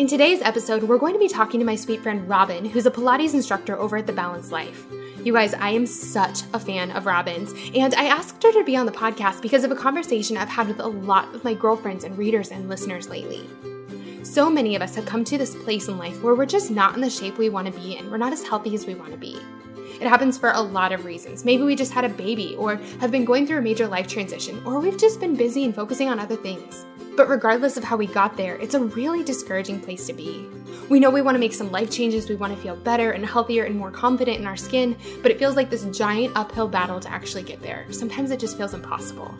In today's episode, we're going to be talking to my sweet friend Robin, who's a Pilates instructor over at The Balanced Life. You guys, I am such a fan of Robin's, and I asked her to be on the podcast because of a conversation I've had with a lot of my girlfriends and readers and listeners lately. So many of us have come to this place in life where we're just not in the shape we want to be in. We're not as healthy as we want to be. It happens for a lot of reasons. Maybe we just had a baby, or have been going through a major life transition, or we've just been busy and focusing on other things. But regardless of how we got there, it's a really discouraging place to be. We know we want to make some life changes, we want to feel better and healthier and more confident in our skin, but it feels like this giant uphill battle to actually get there. Sometimes it just feels impossible.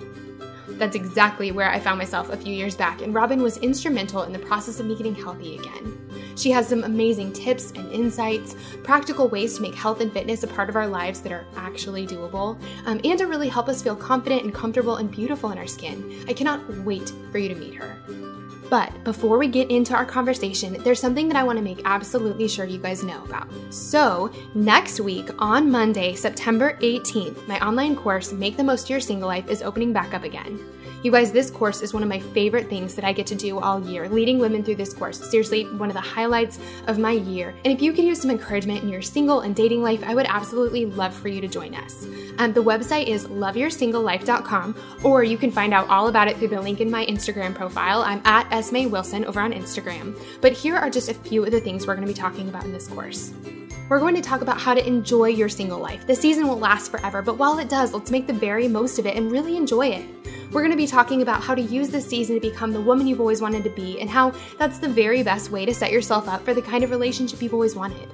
That's exactly where I found myself a few years back, and Robin was instrumental in the process of me getting healthy again. She has some amazing tips and insights, practical ways to make health and fitness a part of our lives that are actually doable, um, and to really help us feel confident and comfortable and beautiful in our skin. I cannot wait for you to meet her. But before we get into our conversation, there's something that I want to make absolutely sure you guys know about. So, next week on Monday, September 18th, my online course, Make the Most of Your Single Life, is opening back up again. You guys, this course is one of my favorite things that I get to do all year, leading women through this course. Seriously, one of the highlights of my year. And if you could use some encouragement in your single and dating life, I would absolutely love for you to join us. Um, the website is loveyoursinglelife.com, or you can find out all about it through the link in my Instagram profile. I'm at Esme Wilson over on Instagram. But here are just a few of the things we're going to be talking about in this course. We're going to talk about how to enjoy your single life. The season won't last forever, but while it does, let's make the very most of it and really enjoy it. We're going to be talking about how to use this season to become the woman you've always wanted to be and how that's the very best way to set yourself up for the kind of relationship you've always wanted.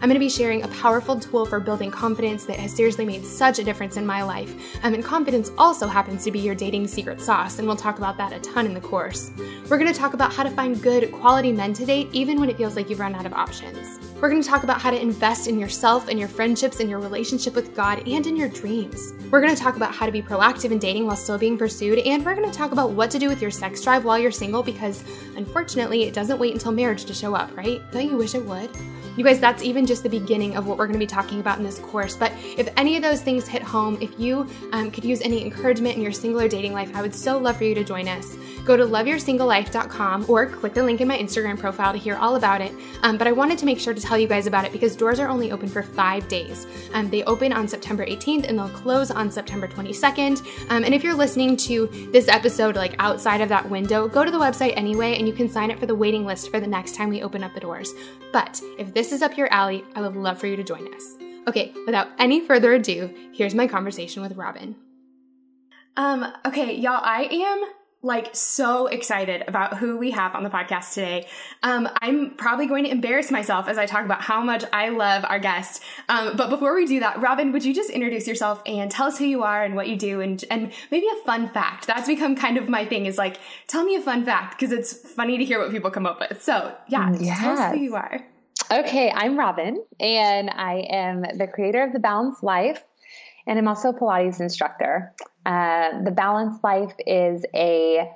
I'm going to be sharing a powerful tool for building confidence that has seriously made such a difference in my life. Um, and confidence also happens to be your dating secret sauce, and we'll talk about that a ton in the course. We're going to talk about how to find good, quality men to date, even when it feels like you've run out of options. We're going to talk about how to invest in yourself and your friendships and your relationship with God and in your dreams. We're going to talk about how to be proactive in dating while still being pursued, and we're going to talk about what to do with your sex drive while you're single because unfortunately, it doesn't wait until marriage to show up, right? Don't you wish it would? You guys, that's even just the beginning of what we're going to be talking about in this course. But if any of those things hit home, if you um, could use any encouragement in your single or dating life, I would so love for you to join us. Go to loveyoursinglelife.com or click the link in my Instagram profile to hear all about it. Um, but I wanted to make sure to tell you guys about it because doors are only open for five days. Um, they open on September 18th and they'll close on September 22nd. Um, and if you're listening to this episode like outside of that window, go to the website anyway and you can sign up for the waiting list for the next time we open up the doors. But if this is up your alley, I would love for you to join us. Okay, without any further ado, here's my conversation with Robin. Um, okay, y'all, I am like so excited about who we have on the podcast today. Um, I'm probably going to embarrass myself as I talk about how much I love our guest. Um, but before we do that, Robin, would you just introduce yourself and tell us who you are and what you do and, and maybe a fun fact? That's become kind of my thing is like, tell me a fun fact because it's funny to hear what people come up with. So yeah, yes. tell us who you are. Okay, I'm Robin and I am the creator of The Balanced Life and I'm also a Pilates instructor. Uh, the Balanced Life is a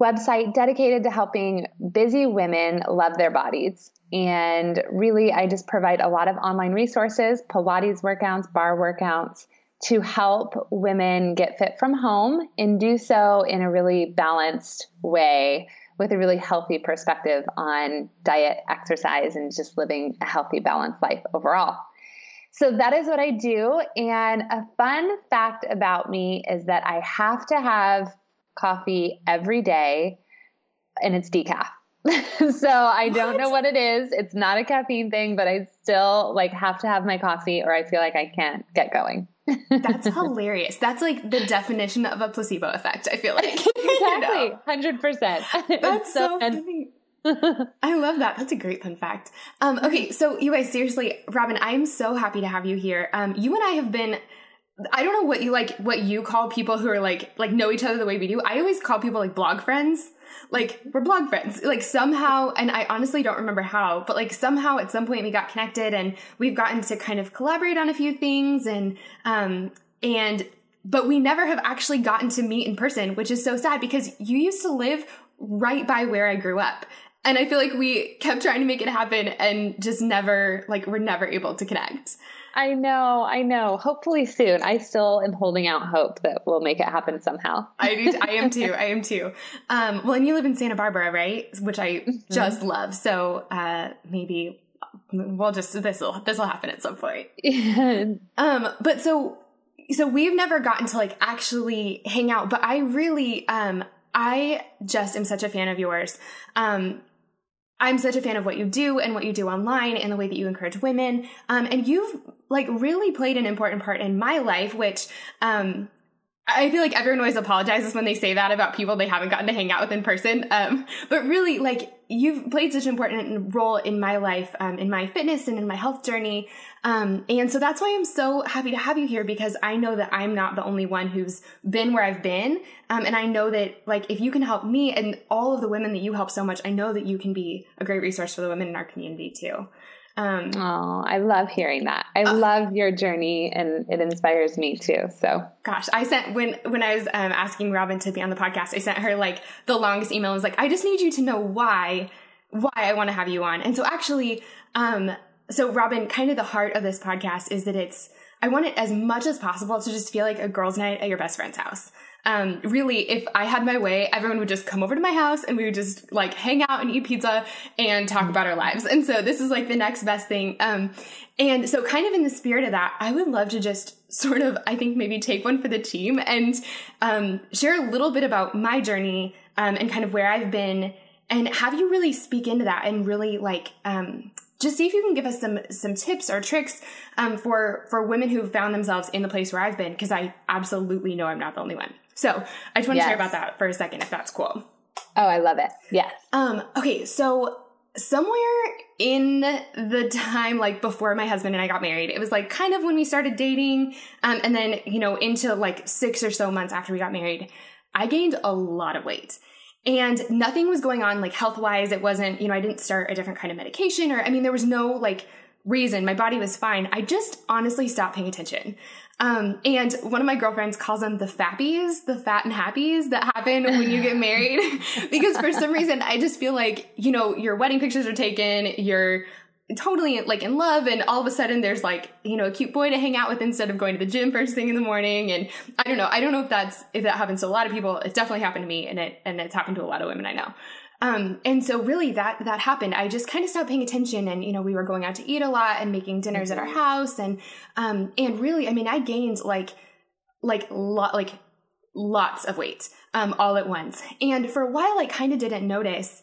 website dedicated to helping busy women love their bodies. And really, I just provide a lot of online resources, Pilates workouts, barre workouts to help women get fit from home and do so in a really balanced way with a really healthy perspective on diet, exercise, and just living a healthy, balanced life overall. So that is what I do. And a fun fact about me is that I have to have coffee every day and it's decaf. so I don't what? know what it is. It's not a caffeine thing, but I still like have to have my coffee or I feel like I can't get going. That's hilarious. That's like the definition of a placebo effect, I feel like. exactly. 100%. That's so, so funny. I love that. That's a great fun fact. Um, okay, so you guys, seriously, Robin, I am so happy to have you here. Um, you and I have been I don't know what you like what you call people who are like like know each other the way we do. I always call people like blog friends. Like we're blog friends. Like somehow and I honestly don't remember how, but like somehow at some point we got connected and we've gotten to kind of collaborate on a few things and um and but we never have actually gotten to meet in person, which is so sad because you used to live right by where I grew up. And I feel like we kept trying to make it happen and just never like we're never able to connect. I know, I know. Hopefully soon. I still am holding out hope that we'll make it happen somehow. I do. I am too. I am too. Um, well, and you live in Santa Barbara, right? Which I mm-hmm. just love. So uh, maybe we'll just this will this will happen at some point. um, but so so we've never gotten to like actually hang out. But I really um I just am such a fan of yours. Um, I'm such a fan of what you do and what you do online and the way that you encourage women. Um, and you've like really played an important part in my life, which um, I feel like everyone always apologizes when they say that about people they haven't gotten to hang out with in person. Um, but really, like you've played such an important role in my life, um, in my fitness and in my health journey. Um, and so that's why I'm so happy to have you here because I know that I'm not the only one who's been where I've been. Um, and I know that like if you can help me and all of the women that you help so much, I know that you can be a great resource for the women in our community too. Um, oh, I love hearing that. I uh, love your journey, and it inspires me too. So, gosh, I sent when when I was um, asking Robin to be on the podcast, I sent her like the longest email. I was like, I just need you to know why why I want to have you on. And so, actually, um, so Robin, kind of the heart of this podcast is that it's I want it as much as possible to just feel like a girls' night at your best friend's house um, really, if I had my way, everyone would just come over to my house and we would just like hang out and eat pizza and talk about our lives. And so this is like the next best thing. Um, and so kind of in the spirit of that, I would love to just sort of, I think maybe take one for the team and, um, share a little bit about my journey, um, and kind of where I've been and have you really speak into that and really like, um, just see if you can give us some some tips or tricks um, for for women who've found themselves in the place where I've been because I absolutely know I'm not the only one. So I just want yes. to share about that for a second, if that's cool. Oh, I love it. Yes. Um, okay, so somewhere in the time like before my husband and I got married, it was like kind of when we started dating, um, and then you know into like six or so months after we got married, I gained a lot of weight. And nothing was going on like health wise. It wasn't, you know, I didn't start a different kind of medication or, I mean, there was no like reason. My body was fine. I just honestly stopped paying attention. Um, and one of my girlfriends calls them the fappies, the fat and happies that happen when you get married. because for some reason, I just feel like, you know, your wedding pictures are taken, you're totally like in love and all of a sudden there's like you know a cute boy to hang out with instead of going to the gym first thing in the morning. And i don't know i don't know if that's if that happens to a lot of people. It definitely happened to me and it and it's happened to a lot of women i know um, and so really that that happened. I just kind of stopped paying attention and you know, we were going out to eat a lot and making dinners at our mm-hmm. house and um and really I mean I gained like like lot like lots of weight um all at once. And for a while I kind of didn't notice.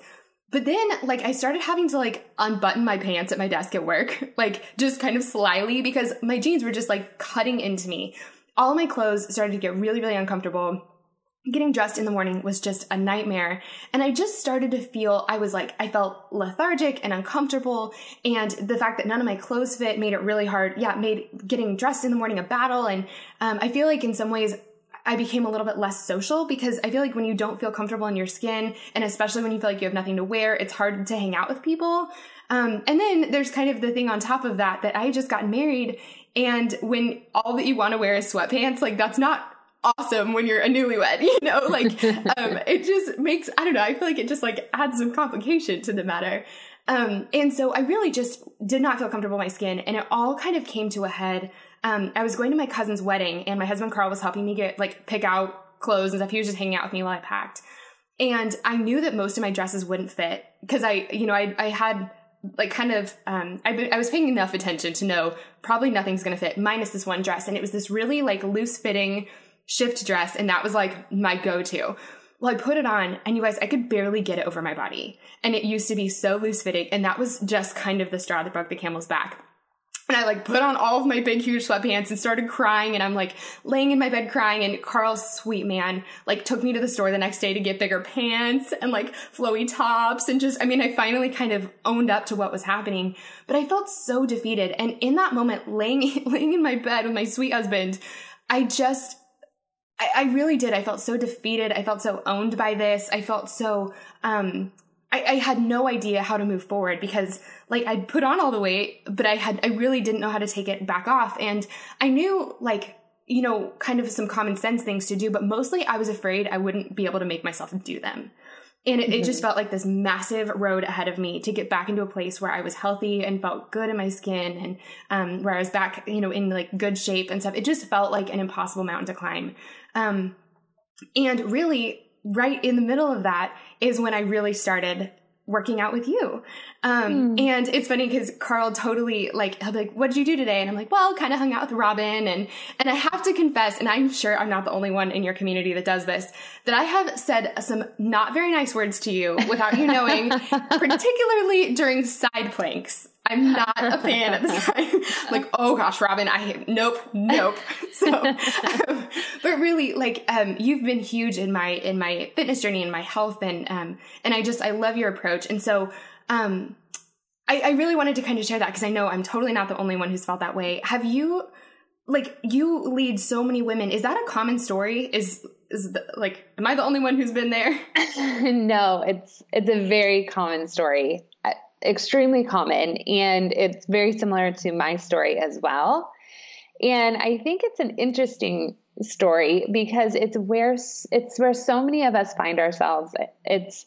But then like I started having to like unbutton my pants at my desk at work, like just kind of slyly because my jeans were just like cutting into me. All my clothes started to get really really uncomfortable getting dressed in the morning was just a nightmare. And I just started to feel, I was like, I felt lethargic and uncomfortable. And the fact that none of my clothes fit made it really hard. Yeah, made getting dressed in the morning a battle. And um, I feel like in some ways, I became a little bit less social because I feel like when you don't feel comfortable in your skin, and especially when you feel like you have nothing to wear, it's hard to hang out with people. Um, and then there's kind of the thing on top of that that I just got married, and when all that you want to wear is sweatpants, like that's not awesome when you're a newlywed, you know, like, um, it just makes, I don't know, I feel like it just like adds some complication to the matter. Um, and so I really just did not feel comfortable in my skin and it all kind of came to a head. Um, I was going to my cousin's wedding and my husband Carl was helping me get like pick out clothes and stuff. He was just hanging out with me while I packed. And I knew that most of my dresses wouldn't fit because I, you know, I, I had like kind of um, I, I was paying enough attention to know probably nothing's gonna fit minus this one dress and it was this really like loose fitting shift dress, and that was like my go to. Well, I put it on, and you guys, I could barely get it over my body. And it used to be so loose fitting, and that was just kind of the straw that broke the camel's back. And I like put on all of my big, huge sweatpants and started crying. And I'm like laying in my bed crying. And Carl's sweet man like took me to the store the next day to get bigger pants and like flowy tops. And just, I mean, I finally kind of owned up to what was happening. But I felt so defeated. And in that moment, laying, laying in my bed with my sweet husband, I just, I, I, really did. I felt so defeated. I felt so owned by this. I felt so, um, I, I had no idea how to move forward because like I'd put on all the weight, but I had, I really didn't know how to take it back off. And I knew like, you know, kind of some common sense things to do, but mostly I was afraid I wouldn't be able to make myself do them. And it, mm-hmm. it, just mm-hmm. felt like this massive road ahead of me to get back into a place where I was healthy and felt good in my skin and um, where I was back, you know, in like good shape and stuff. It just felt like an impossible mountain to climb. Um, and really, right in the middle of that is when I really started working out with you. Um, mm. and it's funny because Carl totally like, he'll be like, what did you do today? And I'm like, well, kind of hung out with Robin. And, and I have to confess, and I'm sure I'm not the only one in your community that does this, that I have said some not very nice words to you without you knowing, particularly during side planks. I'm not a fan at this time. like, oh gosh, Robin, I nope, nope. So, um, but really, like, um, you've been huge in my in my fitness journey and my health, and um, and I just I love your approach, and so um, I, I really wanted to kind of share that because I know I'm totally not the only one who's felt that way. Have you? Like you lead so many women. Is that a common story? Is is the, like am I the only one who's been there? no, it's it's a very common story extremely common and it's very similar to my story as well. And I think it's an interesting story because it's where it's where so many of us find ourselves. It's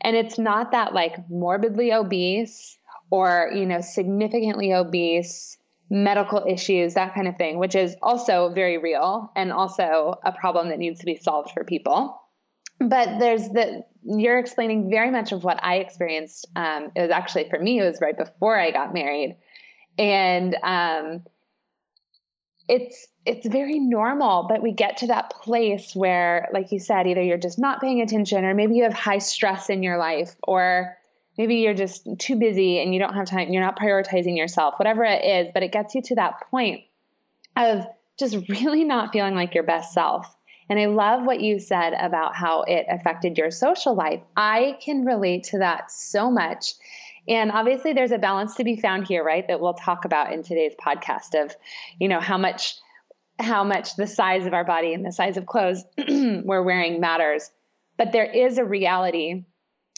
and it's not that like morbidly obese or, you know, significantly obese medical issues, that kind of thing, which is also very real and also a problem that needs to be solved for people. But there's the you're explaining very much of what I experienced. Um, it was actually for me, it was right before I got married, and um, it's it's very normal. But we get to that place where, like you said, either you're just not paying attention, or maybe you have high stress in your life, or maybe you're just too busy and you don't have time. You're not prioritizing yourself, whatever it is. But it gets you to that point of just really not feeling like your best self. And I love what you said about how it affected your social life. I can relate to that so much. And obviously there's a balance to be found here, right? That we'll talk about in today's podcast of, you know, how much how much the size of our body and the size of clothes we're wearing matters. But there is a reality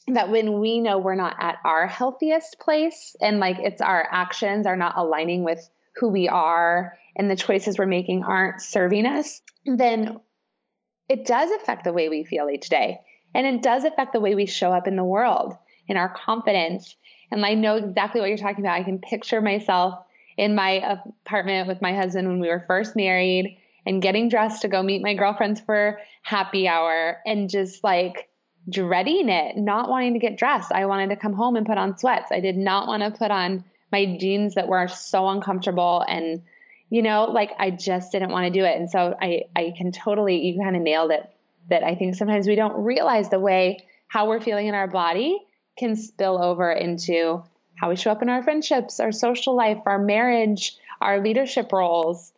that when we know we're not at our healthiest place and like it's our actions are not aligning with who we are and the choices we're making aren't serving us, then it does affect the way we feel each day. And it does affect the way we show up in the world, in our confidence. And I know exactly what you're talking about. I can picture myself in my apartment with my husband when we were first married and getting dressed to go meet my girlfriends for happy hour and just like dreading it, not wanting to get dressed. I wanted to come home and put on sweats. I did not want to put on my jeans that were so uncomfortable and you know, like I just didn't want to do it. And so I, I can totally, you kind of nailed it that I think sometimes we don't realize the way how we're feeling in our body can spill over into how we show up in our friendships, our social life, our marriage, our leadership roles.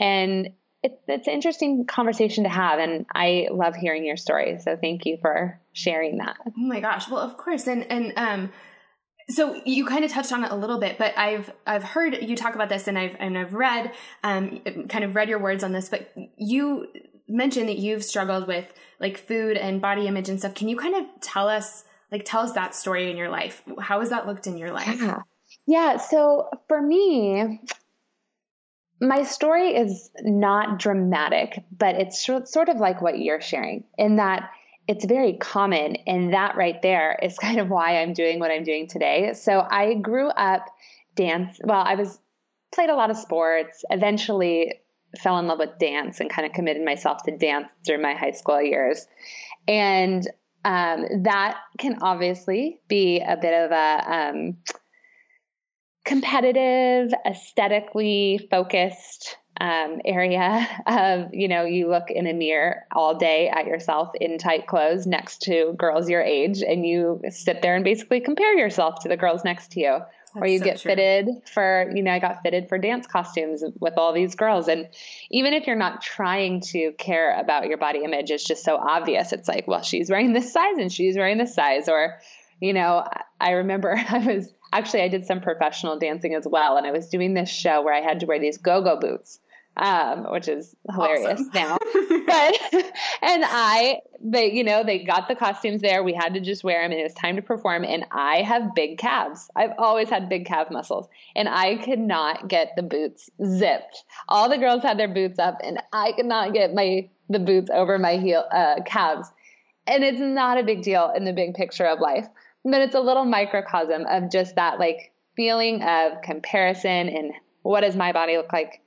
And it, it's an interesting conversation to have. And I love hearing your story. So thank you for sharing that. Oh my gosh. Well, of course. And, and, um, so you kind of touched on it a little bit, but I've I've heard you talk about this, and I've and I've read um, kind of read your words on this. But you mentioned that you've struggled with like food and body image and stuff. Can you kind of tell us like tell us that story in your life? How has that looked in your life? Yeah. Yeah. So for me, my story is not dramatic, but it's sort of like what you're sharing in that it's very common. And that right there is kind of why I'm doing what I'm doing today. So I grew up dance. Well, I was played a lot of sports, eventually fell in love with dance and kind of committed myself to dance during my high school years. And um, that can obviously be a bit of a um, competitive, aesthetically focused um, area of, you know, you look in a mirror all day at yourself in tight clothes next to girls your age, and you sit there and basically compare yourself to the girls next to you. That's or you so get true. fitted for, you know, I got fitted for dance costumes with all these girls. And even if you're not trying to care about your body image, it's just so obvious. It's like, well, she's wearing this size and she's wearing this size. Or, you know, I remember I was actually, I did some professional dancing as well. And I was doing this show where I had to wear these go go boots um, which is hilarious awesome. now. but and I, they, you know, they got the costumes there. We had to just wear them, and it was time to perform. And I have big calves. I've always had big calf muscles, and I could not get the boots zipped. All the girls had their boots up, and I could not get my the boots over my heel uh, calves. And it's not a big deal in the big picture of life, but it's a little microcosm of just that like feeling of comparison and what does my body look like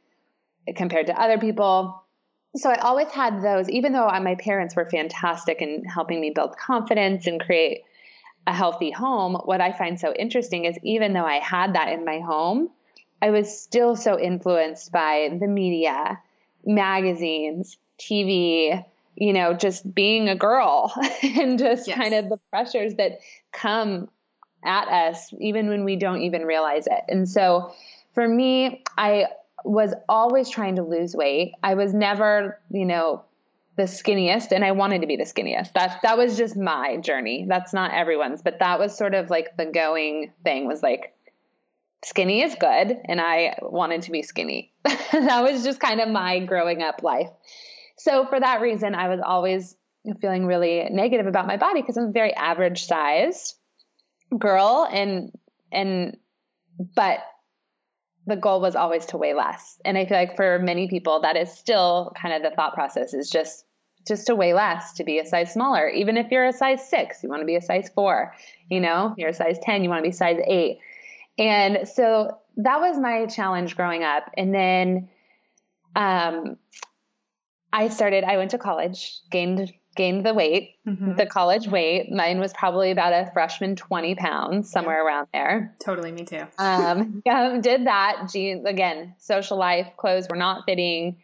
compared to other people. So I always had those, even though my parents were fantastic in helping me build confidence and create a healthy home. What I find so interesting is even though I had that in my home, I was still so influenced by the media, magazines, TV, you know, just being a girl and just yes. kind of the pressures that come at us even when we don't even realize it. And so for me, I was always trying to lose weight. I was never, you know, the skinniest and I wanted to be the skinniest. That that was just my journey. That's not everyone's, but that was sort of like the going thing was like skinny is good and I wanted to be skinny. that was just kind of my growing up life. So for that reason I was always feeling really negative about my body because I'm a very average sized girl and and but the goal was always to weigh less. And I feel like for many people, that is still kind of the thought process is just just to weigh less, to be a size smaller. Even if you're a size six, you want to be a size four. You know, you're a size 10, you want to be size eight. And so that was my challenge growing up. And then um, I started, I went to college, gained gained the weight, mm-hmm. the college weight. Mine was probably about a freshman 20 pounds, somewhere yeah. around there. Totally, me too. um, yeah, did that. Again, social life, clothes were not fitting,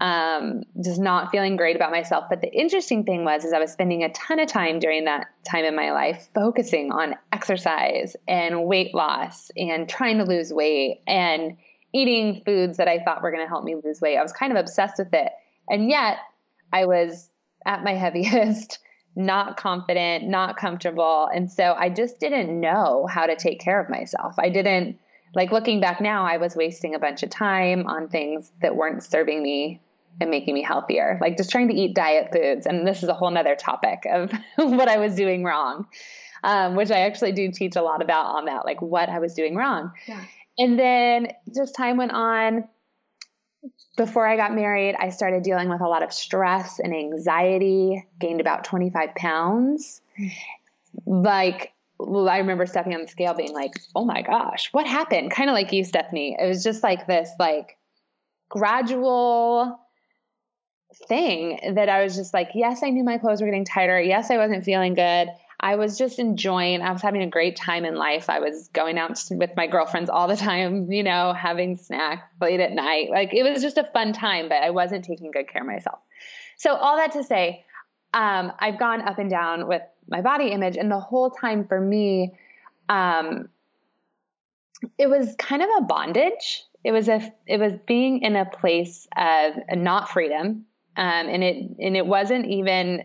um, just not feeling great about myself. But the interesting thing was, is I was spending a ton of time during that time in my life focusing on exercise and weight loss and trying to lose weight and eating foods that I thought were going to help me lose weight. I was kind of obsessed with it. And yet I was at my heaviest, not confident, not comfortable. And so I just didn't know how to take care of myself. I didn't, like looking back now, I was wasting a bunch of time on things that weren't serving me and making me healthier, like just trying to eat diet foods. And this is a whole nother topic of what I was doing wrong, um, which I actually do teach a lot about on that, like what I was doing wrong. Yeah. And then just time went on before I got married, I started dealing with a lot of stress and anxiety, gained about 25 pounds. Like, I remember stepping on the scale being like, oh my gosh, what happened? Kind of like you, Stephanie. It was just like this, like, gradual thing that I was just like, yes, I knew my clothes were getting tighter. Yes, I wasn't feeling good. I was just enjoying, I was having a great time in life. I was going out with my girlfriends all the time, you know, having snacks late at night. Like it was just a fun time, but I wasn't taking good care of myself. So, all that to say, um, I've gone up and down with my body image, and the whole time for me, um, it was kind of a bondage. It was a, it was being in a place of not freedom, um, and it, and it wasn't even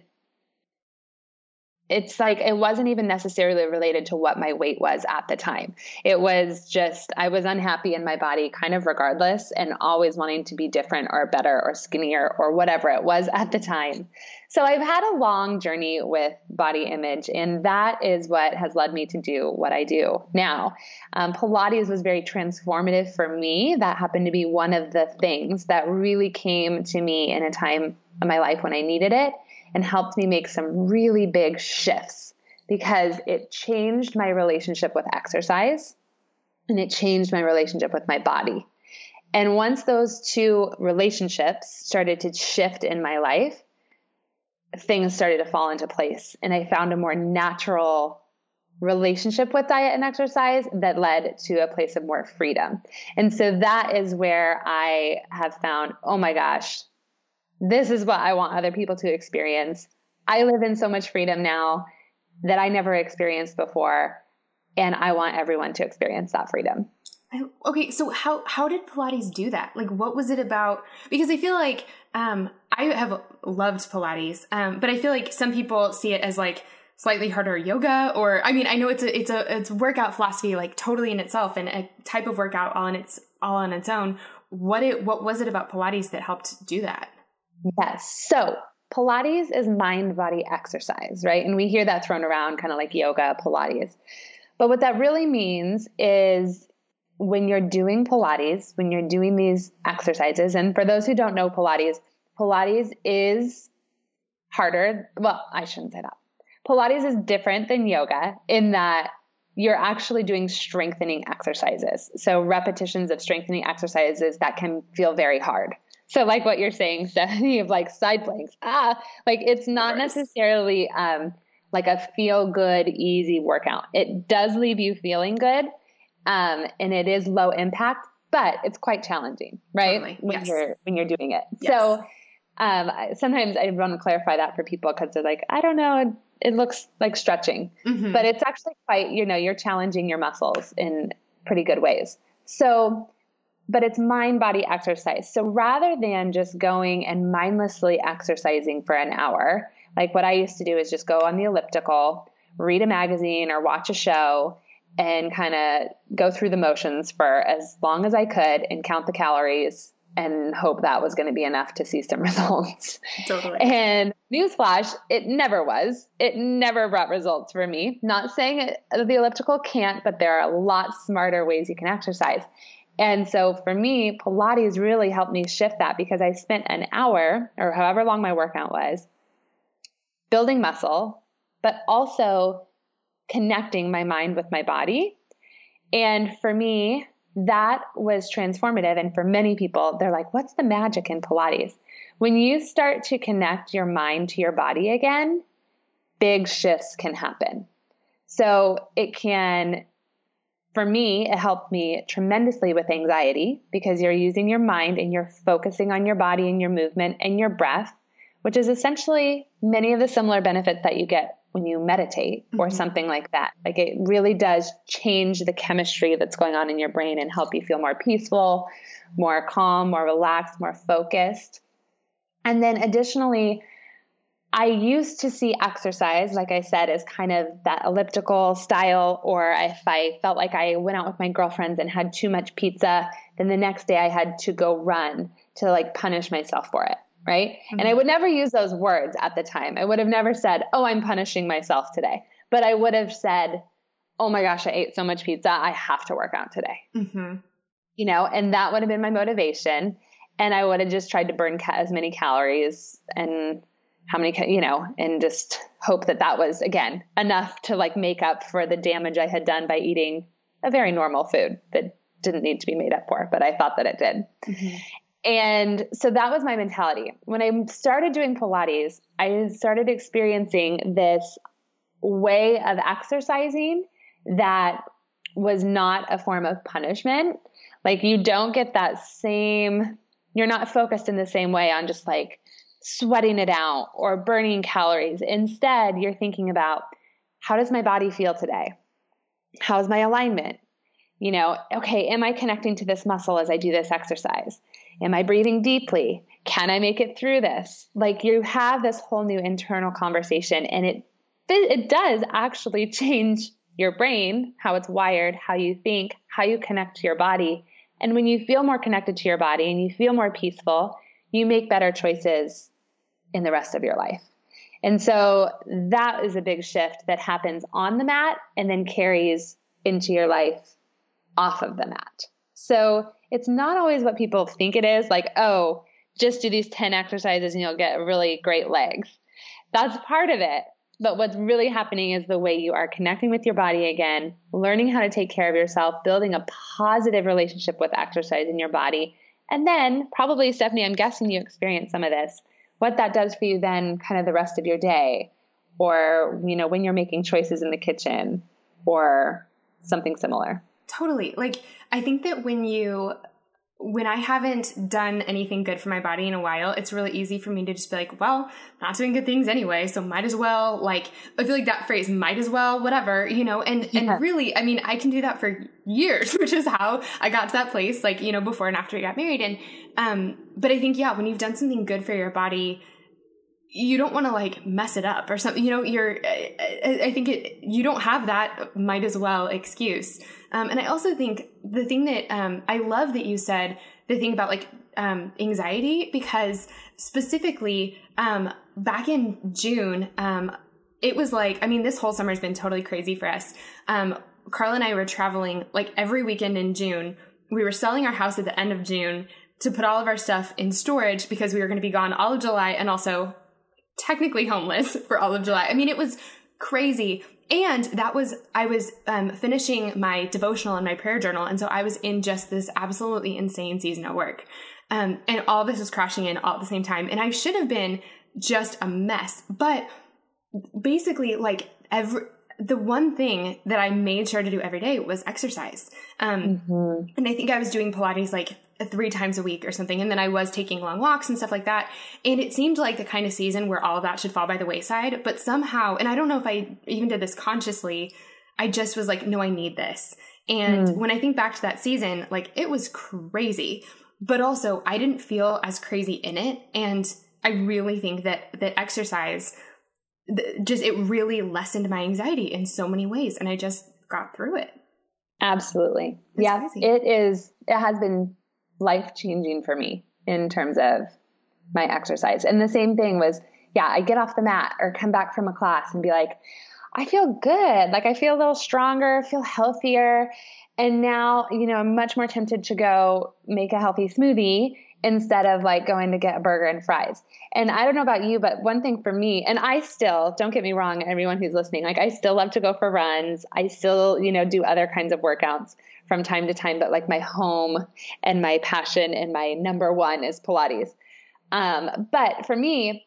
it's like it wasn't even necessarily related to what my weight was at the time. It was just I was unhappy in my body kind of regardless and always wanting to be different or better or skinnier or whatever it was at the time. So I've had a long journey with body image and that is what has led me to do what I do now. Um, Pilates was very transformative for me. That happened to be one of the things that really came to me in a time of my life when I needed it and helped me make some really big shifts because it changed my relationship with exercise and it changed my relationship with my body. And once those two relationships started to shift in my life, things started to fall into place. And I found a more natural relationship with diet and exercise that led to a place of more freedom. And so that is where I have found, oh my gosh, this is what I want other people to experience. I live in so much freedom now that I never experienced before. And I want everyone to experience that freedom. Okay, so how how did Pilates do that? Like, what was it about? Because I feel like um, I have loved Pilates, um, but I feel like some people see it as like slightly harder yoga or I mean I know it's a it's a it's workout philosophy like totally in itself and a type of workout all in its all on its own. What it what was it about Pilates that helped do that? Yes. So Pilates is mind body exercise, right? And we hear that thrown around kind of like yoga, Pilates. But what that really means is when you're doing Pilates, when you're doing these exercises, and for those who don't know Pilates, Pilates is harder. Well, I shouldn't say that. Pilates is different than yoga in that you're actually doing strengthening exercises. So, repetitions of strengthening exercises that can feel very hard. So, like what you're saying, Stephanie, of like side planks, ah, like it's not necessarily um, like a feel good, easy workout. It does leave you feeling good, um, and it is low impact, but it's quite challenging, right? Totally. When yes. you're when you're doing it. Yes. So, um, sometimes I want to clarify that for people because they're like, I don't know, it looks like stretching, mm-hmm. but it's actually quite, you know, you're challenging your muscles in pretty good ways. So but it's mind body exercise. So rather than just going and mindlessly exercising for an hour, like what I used to do is just go on the elliptical, read a magazine or watch a show and kind of go through the motions for as long as I could and count the calories and hope that was going to be enough to see some results. Totally. And newsflash, it never was. It never brought results for me. Not saying it, the elliptical can't, but there are a lot smarter ways you can exercise. And so for me, Pilates really helped me shift that because I spent an hour or however long my workout was building muscle, but also connecting my mind with my body. And for me, that was transformative. And for many people, they're like, what's the magic in Pilates? When you start to connect your mind to your body again, big shifts can happen. So it can for me, it helped me tremendously with anxiety because you're using your mind and you're focusing on your body and your movement and your breath, which is essentially many of the similar benefits that you get when you meditate or mm-hmm. something like that. Like it really does change the chemistry that's going on in your brain and help you feel more peaceful, more calm, more relaxed, more focused. And then additionally, I used to see exercise, like I said, as kind of that elliptical style, or if I felt like I went out with my girlfriends and had too much pizza, then the next day I had to go run to like punish myself for it. Right. Mm-hmm. And I mm-hmm. would never use those words at the time. I would have never said, Oh, I'm punishing myself today. But I would have said, Oh my gosh, I ate so much pizza. I have to work out today. Mm-hmm. You know, and that would have been my motivation. And I would have just tried to burn ca- as many calories and how many, you know, and just hope that that was again enough to like make up for the damage I had done by eating a very normal food that didn't need to be made up for, but I thought that it did. Mm-hmm. And so that was my mentality. When I started doing Pilates, I started experiencing this way of exercising that was not a form of punishment. Like you don't get that same, you're not focused in the same way on just like sweating it out or burning calories. Instead, you're thinking about how does my body feel today? How's my alignment? You know, okay, am I connecting to this muscle as I do this exercise? Am I breathing deeply? Can I make it through this? Like you have this whole new internal conversation and it it does actually change your brain, how it's wired, how you think, how you connect to your body. And when you feel more connected to your body and you feel more peaceful, you make better choices in the rest of your life. And so that is a big shift that happens on the mat and then carries into your life off of the mat. So it's not always what people think it is like, oh, just do these 10 exercises and you'll get really great legs. That's part of it. But what's really happening is the way you are connecting with your body again, learning how to take care of yourself, building a positive relationship with exercise in your body, and then, probably, Stephanie, I'm guessing you experienced some of this. What that does for you then, kind of the rest of your day, or, you know, when you're making choices in the kitchen, or something similar. Totally. Like, I think that when you when I haven't done anything good for my body in a while, it's really easy for me to just be like, well, not doing good things anyway, so might as well, like, I feel like that phrase, might as well, whatever, you know, and, yeah. and really, I mean, I can do that for years, which is how I got to that place, like, you know, before and after I got married. And, um, but I think, yeah, when you've done something good for your body, you don't want to like mess it up or something. You know, you're, I, think it, you don't have that might as well excuse. Um, and I also think the thing that um, I love that you said, the thing about like um, anxiety, because specifically um, back in June, um, it was like, I mean, this whole summer has been totally crazy for us. Um, Carl and I were traveling like every weekend in June. We were selling our house at the end of June to put all of our stuff in storage because we were going to be gone all of July and also technically homeless for all of July. I mean, it was crazy. And that was, I was um, finishing my devotional and my prayer journal. And so I was in just this absolutely insane season of work. Um, and all this was crashing in all at the same time. And I should have been just a mess. But basically, like every, the one thing that I made sure to do every day was exercise. Um, mm-hmm. And I think I was doing Pilates like three times a week or something. And then I was taking long walks and stuff like that. And it seemed like the kind of season where all of that should fall by the wayside. But somehow, and I don't know if I even did this consciously, I just was like, no, I need this. And mm. when I think back to that season, like it was crazy. But also, I didn't feel as crazy in it. And I really think that that exercise just it really lessened my anxiety in so many ways and i just got through it absolutely it's yeah crazy. it is it has been life changing for me in terms of my exercise and the same thing was yeah i get off the mat or come back from a class and be like i feel good like i feel a little stronger feel healthier and now you know i'm much more tempted to go make a healthy smoothie instead of like going to get a burger and fries. And I don't know about you, but one thing for me, and I still, don't get me wrong, everyone who's listening, like I still love to go for runs. I still, you know, do other kinds of workouts from time to time, but like my home and my passion and my number one is Pilates. Um, but for me,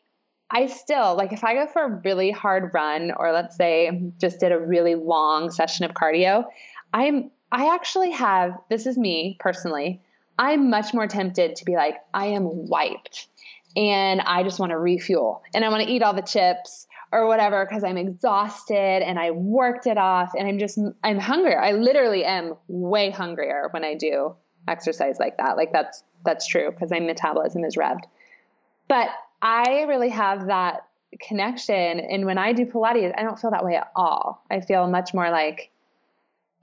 I still like if I go for a really hard run or let's say just did a really long session of cardio, I'm I actually have this is me personally. I'm much more tempted to be like, I am wiped and I just want to refuel and I want to eat all the chips or whatever because I'm exhausted and I worked it off and I'm just, I'm hungry. I literally am way hungrier when I do exercise like that. Like that's, that's true because my metabolism is revved. But I really have that connection. And when I do Pilates, I don't feel that way at all. I feel much more like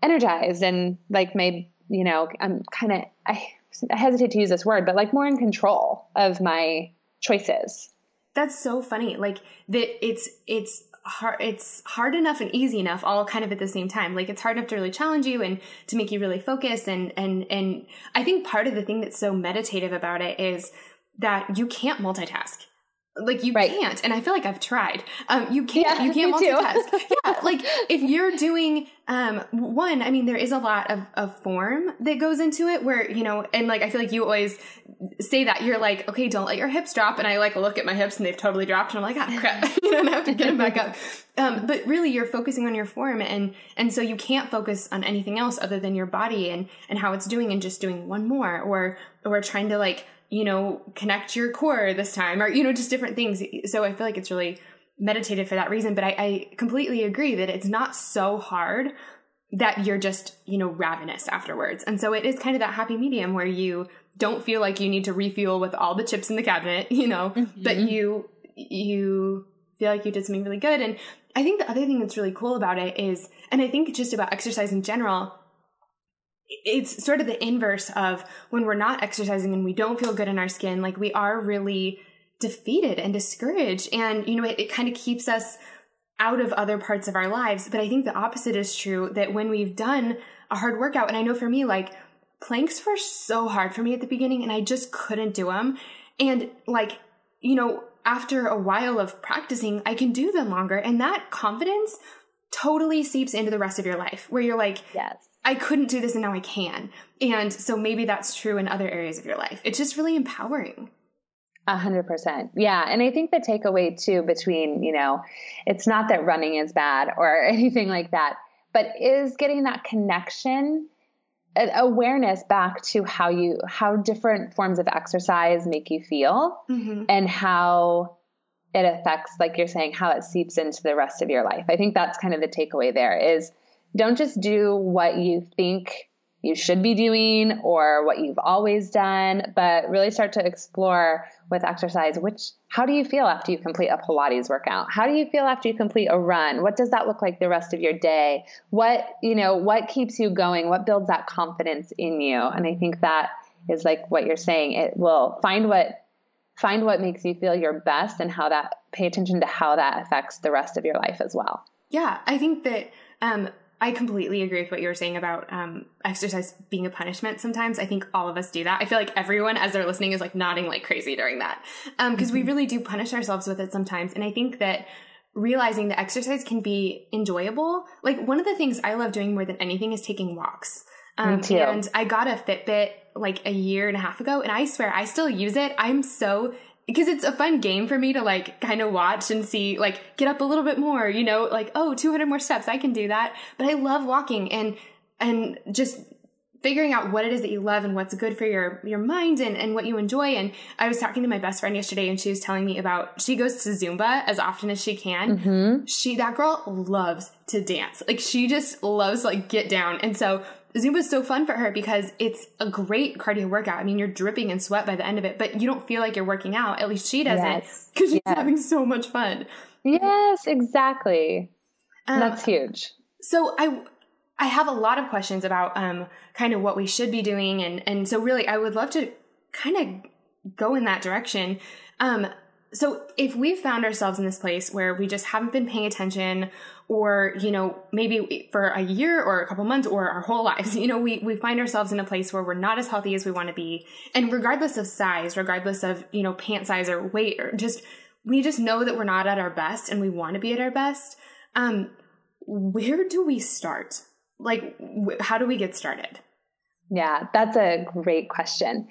energized and like my, you know, I'm kind of, I, I hesitate to use this word, but like more in control of my choices. That's so funny. Like that it's it's hard it's hard enough and easy enough all kind of at the same time. Like it's hard enough to really challenge you and to make you really focus and and and I think part of the thing that's so meditative about it is that you can't multitask like you right. can't and i feel like i've tried. Um you can't yeah, you can't multitask. Yeah like if you're doing um one i mean there is a lot of, of form that goes into it where you know and like i feel like you always say that. You're like okay don't let your hips drop. And i like look at my hips and they've totally dropped and i'm like ah crap. You know and i have to get them back up. Um but really you're focusing on your form and and so you can't focus on anything else other than your body and and how it's doing and just doing one more or or trying to like you know, connect your core this time, or, you know, just different things. So I feel like it's really meditative for that reason. But I, I completely agree that it's not so hard that you're just, you know, ravenous afterwards. And so it is kind of that happy medium where you don't feel like you need to refuel with all the chips in the cabinet, you know, mm-hmm. but you, you feel like you did something really good. And I think the other thing that's really cool about it is, and I think just about exercise in general, it's sort of the inverse of when we're not exercising and we don't feel good in our skin, like we are really defeated and discouraged. And, you know, it, it kind of keeps us out of other parts of our lives. But I think the opposite is true that when we've done a hard workout, and I know for me, like planks were so hard for me at the beginning and I just couldn't do them. And like, you know, after a while of practicing, I can do them longer. And that confidence totally seeps into the rest of your life where you're like, yes I couldn't do this and now I can. And so maybe that's true in other areas of your life. It's just really empowering. A hundred percent. Yeah. And I think the takeaway too between, you know, it's not that running is bad or anything like that, but is getting that connection awareness back to how you how different forms of exercise make you feel mm-hmm. and how it affects like you're saying how it seeps into the rest of your life i think that's kind of the takeaway there is don't just do what you think you should be doing or what you've always done, but really start to explore with exercise which how do you feel after you complete a Pilates workout? How do you feel after you complete a run? What does that look like the rest of your day? What, you know, what keeps you going? What builds that confidence in you? And I think that is like what you're saying. It will find what find what makes you feel your best and how that pay attention to how that affects the rest of your life as well. Yeah, I think that um, I completely agree with what you were saying about um, exercise being a punishment sometimes. I think all of us do that. I feel like everyone, as they're listening, is like nodding like crazy during that. Because um, mm-hmm. we really do punish ourselves with it sometimes. And I think that realizing that exercise can be enjoyable. Like one of the things I love doing more than anything is taking walks. Um, Me too. And I got a Fitbit like a year and a half ago, and I swear I still use it. I'm so because it's a fun game for me to like kind of watch and see like get up a little bit more you know like oh 200 more steps i can do that. But i love walking and and just figuring out what it is that you love and what's good for your your mind and, and what you enjoy. And i was talking to my best friend yesterday and she was telling me about she goes to zumba as often as she can. Mm-hmm. she that girl loves to dance. Like she just loves like get down. And so Zumba is so fun for her because it's a great cardio workout. I mean, you're dripping in sweat by the end of it, but you don't feel like you're working out. At least she doesn't because yes. she's yes. having so much fun. Yes, exactly. Um, That's huge. So I I have a lot of questions about um kind of what we should be doing and and so really I would love to kind of go in that direction. Um so if we've found ourselves in this place where we just haven't been paying attention or you know maybe for a year or a couple months or our whole lives you know we we find ourselves in a place where we're not as healthy as we want to be. And regardless of size regardless of you know pant size or weight or just we just know that we're not at our best and we want to be at our best. Um where do we start? Like wh- how do we get started? Yeah that's a great question.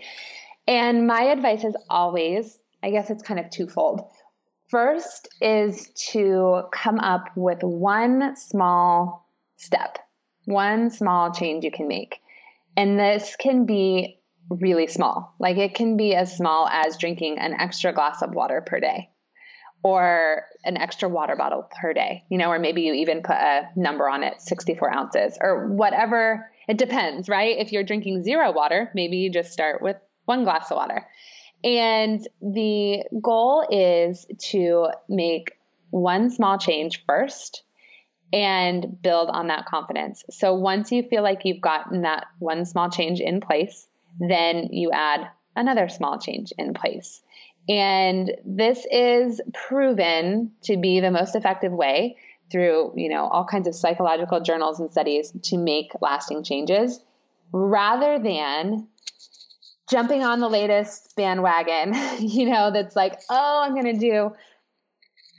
And my advice is always i guess it's kind of twofold First is to come up with one small step, one small change you can make. And this can be really small. Like it can be as small as drinking an extra glass of water per day or an extra water bottle per day, you know, or maybe you even put a number on it, 64 ounces or whatever. It depends, right? If you're drinking zero water, maybe you just start with one glass of water. And the goal is to make one small change first and build on that confidence. So once you feel like you've gotten that one small change in place, then you add another small change in place. And this is proven to be the most effective way through, you know, all kinds of psychological journals and studies to make lasting changes rather than jumping on the latest bandwagon, you know, that's like, oh, I'm going to do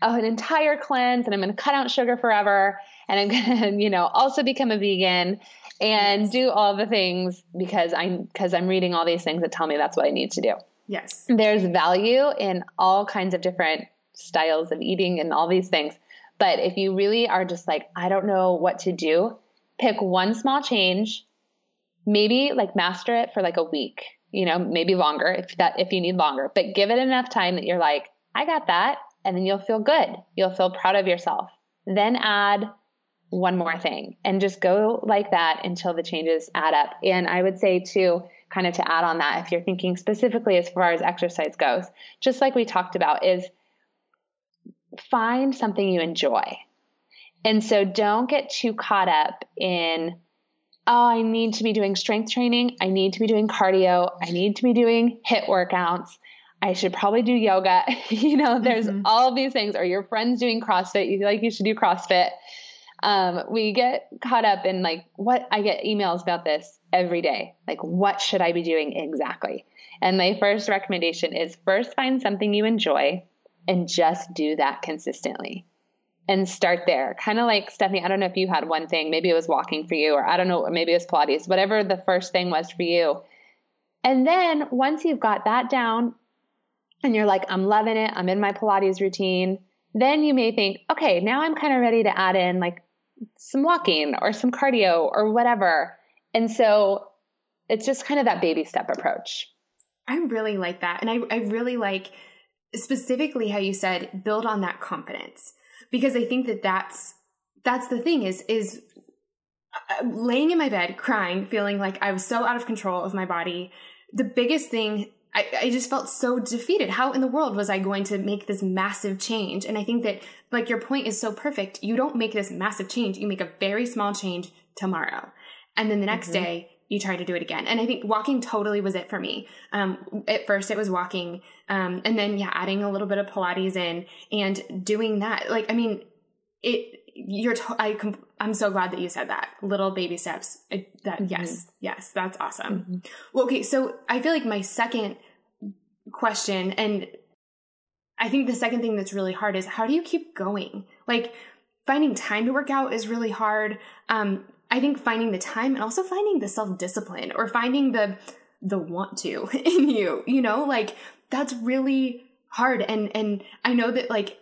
an entire cleanse and I'm going to cut out sugar forever and I'm going to, you know, also become a vegan and do all the things because I'm because I'm reading all these things that tell me that's what I need to do. Yes. There's value in all kinds of different styles of eating and all these things. But if you really are just like, I don't know what to do, pick one small change, maybe like master it for like a week you know, maybe longer if that if you need longer, but give it enough time that you're like, I got that, and then you'll feel good. You'll feel proud of yourself. Then add one more thing and just go like that until the changes add up. And I would say too, kind of to add on that, if you're thinking specifically as far as exercise goes, just like we talked about, is find something you enjoy. And so don't get too caught up in oh, I need to be doing strength training. I need to be doing cardio. I need to be doing HIIT workouts. I should probably do yoga. you know, there's mm-hmm. all these things, or your friend's doing CrossFit. You feel like you should do CrossFit. Um, we get caught up in like what I get emails about this every day. Like, what should I be doing exactly? And my first recommendation is first find something you enjoy and just do that consistently and start there. Kind of like Stephanie, I don't know if you had one thing, maybe it was walking for you, or I don't know, maybe it was Pilates, whatever the first thing was for you. And then once you've got that down and you're like, I'm loving it, I'm in my Pilates routine, then you may think, okay, now I'm kind of ready to add in like some walking or some cardio or whatever. And so it's just kind of that baby step approach. I really like that. And I, I really like specifically how you said build on that confidence because I think that that's that's the thing is is uh, laying in my bed crying, feeling like I was so out of control of my body. The biggest thing I, I, just felt so defeated. How in the world was I going to make this massive change? And I think that, like, your point is so perfect. You don't make this massive change. You make a very small change tomorrow. And then the next mm-hmm. day, you try to do it again. And I think walking totally was it for me. Um, at first, it was walking. Um, and then, yeah, adding a little bit of Pilates in and doing that. Like, I mean, it, you're to- I I'm so glad that you said that little baby steps I, that mm-hmm. yes yes that's awesome mm-hmm. well okay so I feel like my second question and I think the second thing that's really hard is how do you keep going like finding time to work out is really hard um I think finding the time and also finding the self discipline or finding the the want to in you you know like that's really hard and and I know that like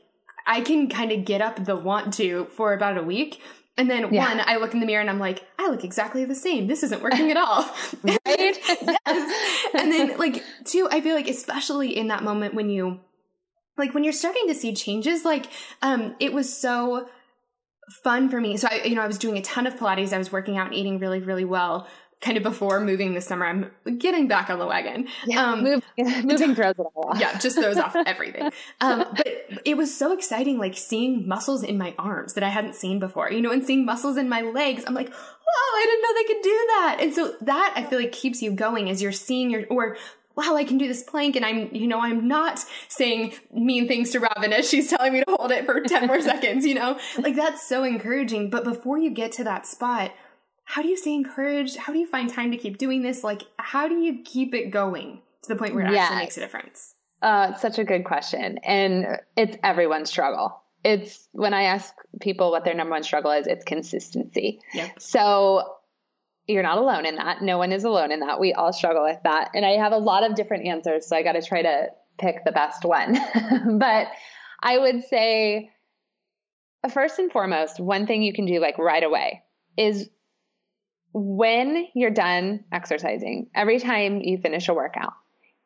I can kind of get up the want to for about a week. And then yeah. one, I look in the mirror and I'm like, I look exactly the same. This isn't working at all. right? yes. And then like two, I feel like especially in that moment when you like when you're starting to see changes, like um it was so fun for me. So I you know, I was doing a ton of Pilates. I was working out and eating really, really well kind of before moving this summer, I'm getting back on the wagon. Yeah, um, move, moving throws it all off. Yeah, just throws off everything. Um, but it was so exciting, like seeing muscles in my arms that I hadn't seen before, you know, and seeing muscles in my legs. I'm like, whoa, I didn't know they could do that. And so that I feel like keeps you going as you're seeing your, or wow, I can do this plank. And I'm, you know, I'm not saying mean things to Robin as she's telling me to hold it for 10 more seconds, you know, like that's so encouraging. But before you get to that spot, how do you stay encouraged? How do you find time to keep doing this? Like, how do you keep it going to the point where it yeah. actually makes a difference? Uh, such a good question. And it's everyone's struggle. It's when I ask people what their number one struggle is, it's consistency. Yep. So you're not alone in that. No one is alone in that. We all struggle with that. And I have a lot of different answers. So I got to try to pick the best one. but I would say, first and foremost, one thing you can do like right away is when you're done exercising, every time you finish a workout,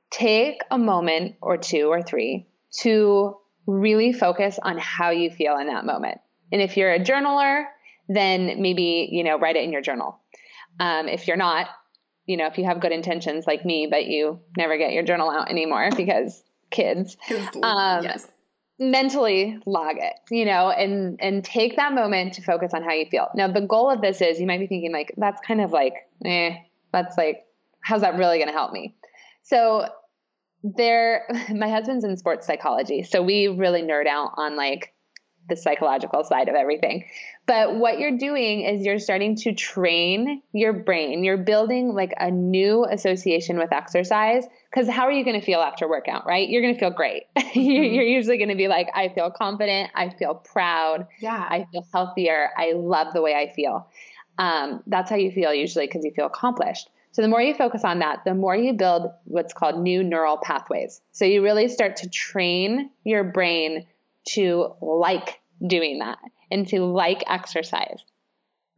take a moment or two or three to really focus on how you feel in that moment. And if you're a journaler, then maybe, you know, write it in your journal. Um, if you're not, you know, if you have good intentions like me, but you never get your journal out anymore because kids, um, yes mentally log it, you know, and and take that moment to focus on how you feel. Now, the goal of this is you might be thinking like that's kind of like, eh, that's like how's that really going to help me? So there my husband's in sports psychology, so we really nerd out on like the psychological side of everything. But what you're doing is you're starting to train your brain. You're building like a new association with exercise. Because how are you going to feel after workout, right? You're going to feel great. Mm-hmm. you're usually going to be like, I feel confident. I feel proud. Yeah. I feel healthier. I love the way I feel. Um, that's how you feel usually because you feel accomplished. So the more you focus on that, the more you build what's called new neural pathways. So you really start to train your brain to like doing that and to like exercise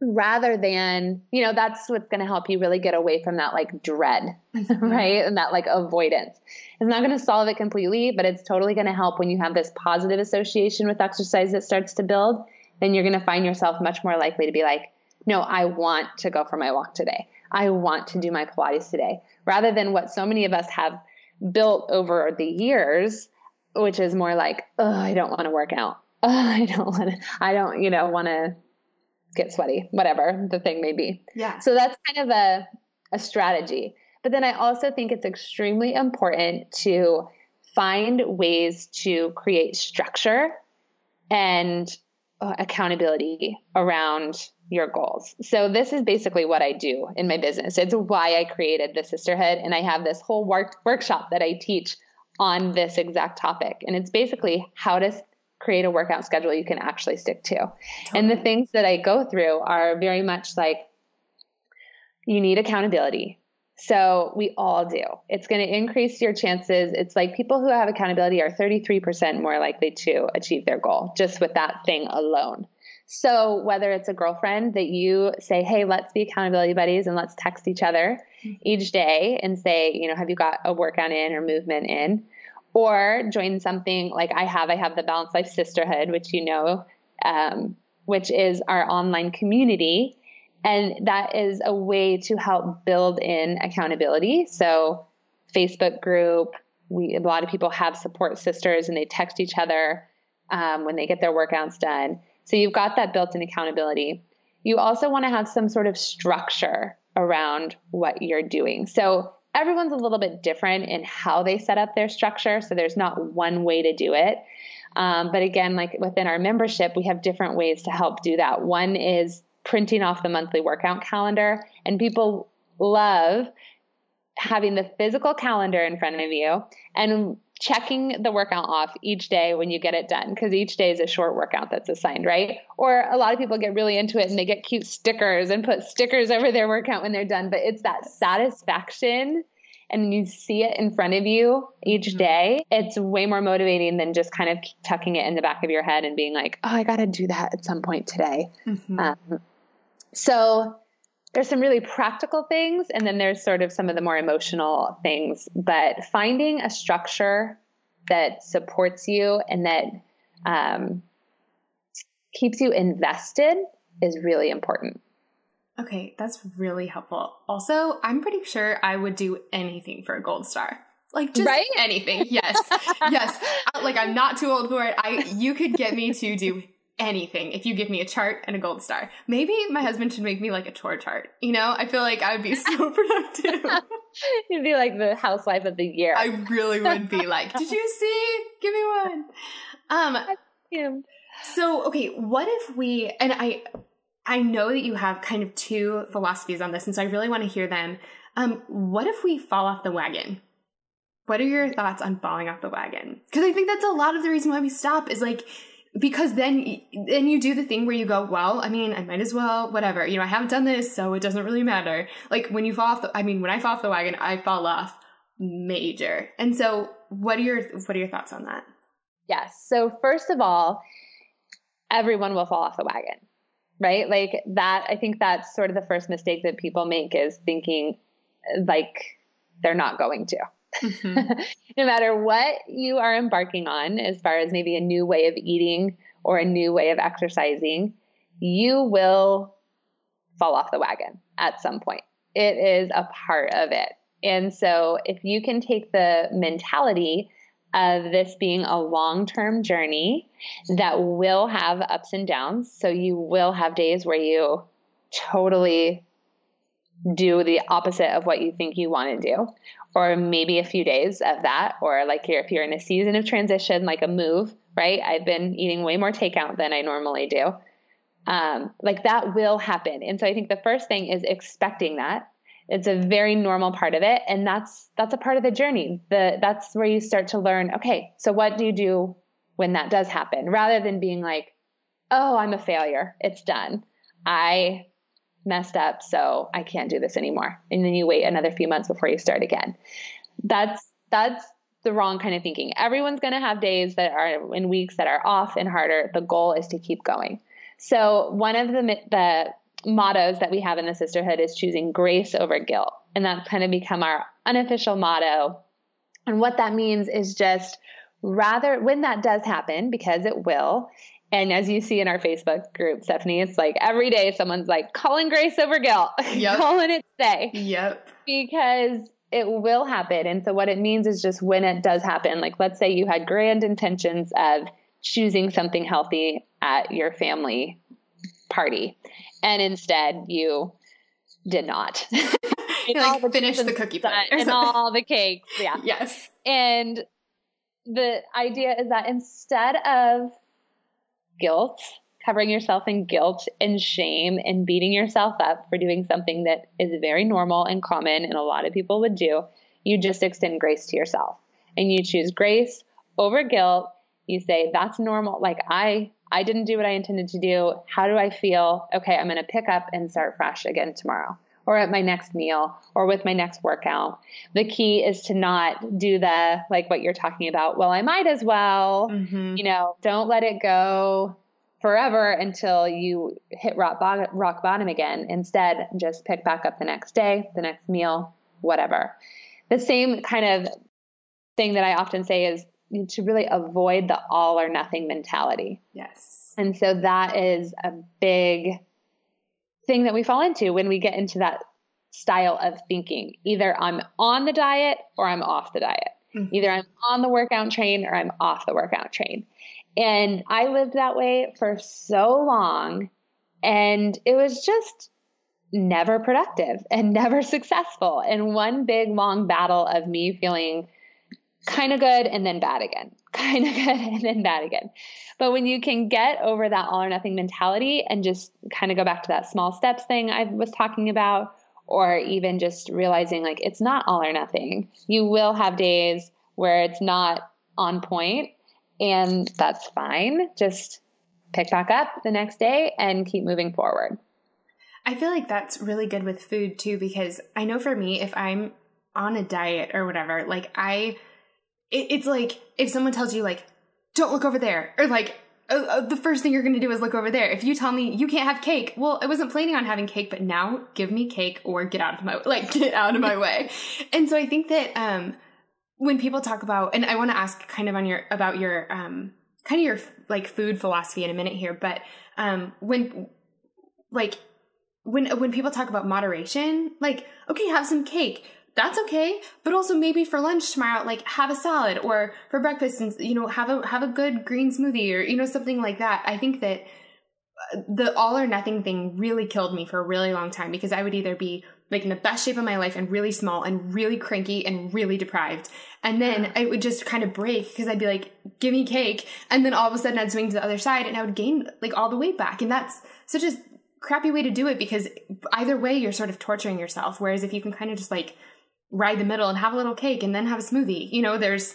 rather than, you know, that's what's going to help you really get away from that like dread, mm-hmm. right? And that like avoidance. It's not going to solve it completely, but it's totally going to help when you have this positive association with exercise that starts to build. Then you're going to find yourself much more likely to be like, no, I want to go for my walk today. I want to do my Pilates today, rather than what so many of us have built over the years, which is more like, oh, I don't want to work out oh, I don't want to, I don't, you know, want to get sweaty, whatever the thing may be. Yeah. So that's kind of a, a strategy. But then I also think it's extremely important to find ways to create structure and uh, accountability around your goals. So this is basically what I do in my business. It's why I created the sisterhood and I have this whole work workshop that I teach on this exact topic. And it's basically how to create a workout schedule you can actually stick to. Totally. And the things that I go through are very much like you need accountability. So we all do. It's going to increase your chances. It's like people who have accountability are 33% more likely to achieve their goal just with that thing alone. So whether it's a girlfriend that you say, "Hey, let's be accountability buddies and let's text each other mm-hmm. each day and say, you know, have you got a workout in or movement in?" Or join something like I have. I have the Balanced Life Sisterhood, which you know, um, which is our online community. And that is a way to help build in accountability. So, Facebook group, we a lot of people have support sisters and they text each other um, when they get their workouts done. So you've got that built-in accountability. You also want to have some sort of structure around what you're doing. So everyone's a little bit different in how they set up their structure. So there's not one way to do it. Um, but again, like within our membership, we have different ways to help do that. One is printing off the monthly workout calendar, and people love having the physical calendar in front of you and checking the workout off each day when you get it done because each day is a short workout that's assigned, right? Or a lot of people get really into it and they get cute stickers and put stickers over their workout when they're done, but it's that satisfaction and you see it in front of you each mm-hmm. day, it's way more motivating than just kind of tucking it in the back of your head and being like, oh, I got to do that at some point today. Mm-hmm. Um, so there's some really practical things, and then there's sort of some of the more emotional things. But finding a structure that supports you and that um, keeps you invested is really important. Okay, that's really helpful. Also, I'm pretty sure I would do anything for a gold star. Like just right? anything. Yes. yes. Like I'm not too old for it. I you could get me to do anything if you give me a chart and a gold star. Maybe my husband should make me like a chore chart. You know, I feel like I would be so productive. You'd be like the housewife of the year. I really would be like, did you see? Give me one. Um, so okay, what if we and I I know that you have kind of two philosophies on this, and so I really want to hear them. Um, what if we fall off the wagon? What are your thoughts on falling off the wagon? Because I think that's a lot of the reason why we stop is like because then then you do the thing where you go well i mean i might as well whatever. You know i haven't done this so it doesn't really matter. Like when you fall off the i mean when i fall off the wagon i fall off major. And so what are your what are your thoughts on that? Yes so first of all everyone will fall off the wagon right? Like that i think that's sort of the first mistake that people make is thinking like they're not going to Mm-hmm. no matter what you are embarking on, as far as maybe a new way of eating or a new way of exercising, you will fall off the wagon at some point. It is a part of it. And so, if you can take the mentality of this being a long term journey that will have ups and downs, so you will have days where you totally do the opposite of what you think you want to do, or maybe a few days of that, or like if you're in a season of transition, like a move, right? I've been eating way more takeout than I normally do. Um, like that will happen. And so I think the first thing is expecting that. It's a very normal part of it. And that's that's a part of the journey. The that's where you start to learn, okay, so what do you do when that does happen? Rather than being like, oh, I'm a failure. It's done. I messed up, so I can't do this anymore. And then you wait another few months before you start again. That's that's the wrong kind of thinking. Everyone's going to have days that are in weeks that are off and harder. The goal is to keep going. So one of the the mottos that we have in the sisterhood is choosing grace over guilt, and that's kind of become our unofficial motto. And what that means is just rather when that does happen because it will and as you see in our Facebook group, Stephanie, it's like every day someone's like calling grace over guilt, yep. calling it stay. Yep. Because it will happen. And so what it means is just when it does happen, like let's say you had grand intentions of choosing something healthy at your family party, and instead you did not. like the finish the cookie and all the cakes. Yeah. Yes. And the idea is that instead of guilt, covering yourself in guilt and shame and beating yourself up for doing something that is very normal and common and a lot of people would do, you just extend grace to yourself. And you choose grace over guilt. You say, that's normal. Like I I didn't do what I intended to do. How do I feel? Okay, I'm going to pick up and start fresh again tomorrow or at my next meal or with my next workout. The key is to not do the like what you're talking about. Well, I might as well, mm-hmm. you know, don't let it go forever until you hit rock bottom, rock bottom again. Instead, just pick back up the next day, the next meal, whatever. The same kind of thing that I often say is to really avoid the all or nothing mentality. Yes. And so that is a big thing that we fall into when we get into that style of thinking. Either I'm on the diet or I'm off the diet. Mm-hmm. Either I'm on the workout train or I'm off the workout train. And I lived that way for so long. And it was just never productive and never successful. And one big long battle of me feeling kind of good and then bad again, kind of good and then bad again. But when you can get over that all or nothing mentality and just kind of go back to that small steps thing I was talking about, or even just realizing like it's not all or nothing, you will have days where it's not on point, and that's fine. Just pick back up the next day and keep moving forward. I feel like that's really good with food too, because I know for me, if I'm on a diet or whatever, like I, it, it's like if someone tells you like, don't look over there, or like uh, uh, the first thing you're going to do is look over there. If you tell me you can't have cake, well, I wasn't planning on having cake, but now give me cake or get out of my like get out of my way. And so I think that um, when people talk about, and I want to ask kind of on your about your um, kind of your like food philosophy in a minute here, but um, when like when when people talk about moderation, like okay, have some cake, that's okay. But also maybe for lunch tomorrow, like have a salad, or for breakfast, and you know have a have a good green smoothie, or you know something like that. I think that uh, the all or nothing thing really killed me for a really long time because I would either be like in the best shape of my life and really small and really cranky and really deprived. And then I would just kind of break because I'd be like, give me cake. And then all of a sudden I'd swing to the other side and I would gain like all the weight back. And that's such a crappy way to do it because either way you're sort of torturing yourself. Whereas if you can kind of just like ride the middle and have a little cake and then have a smoothie, you know, there's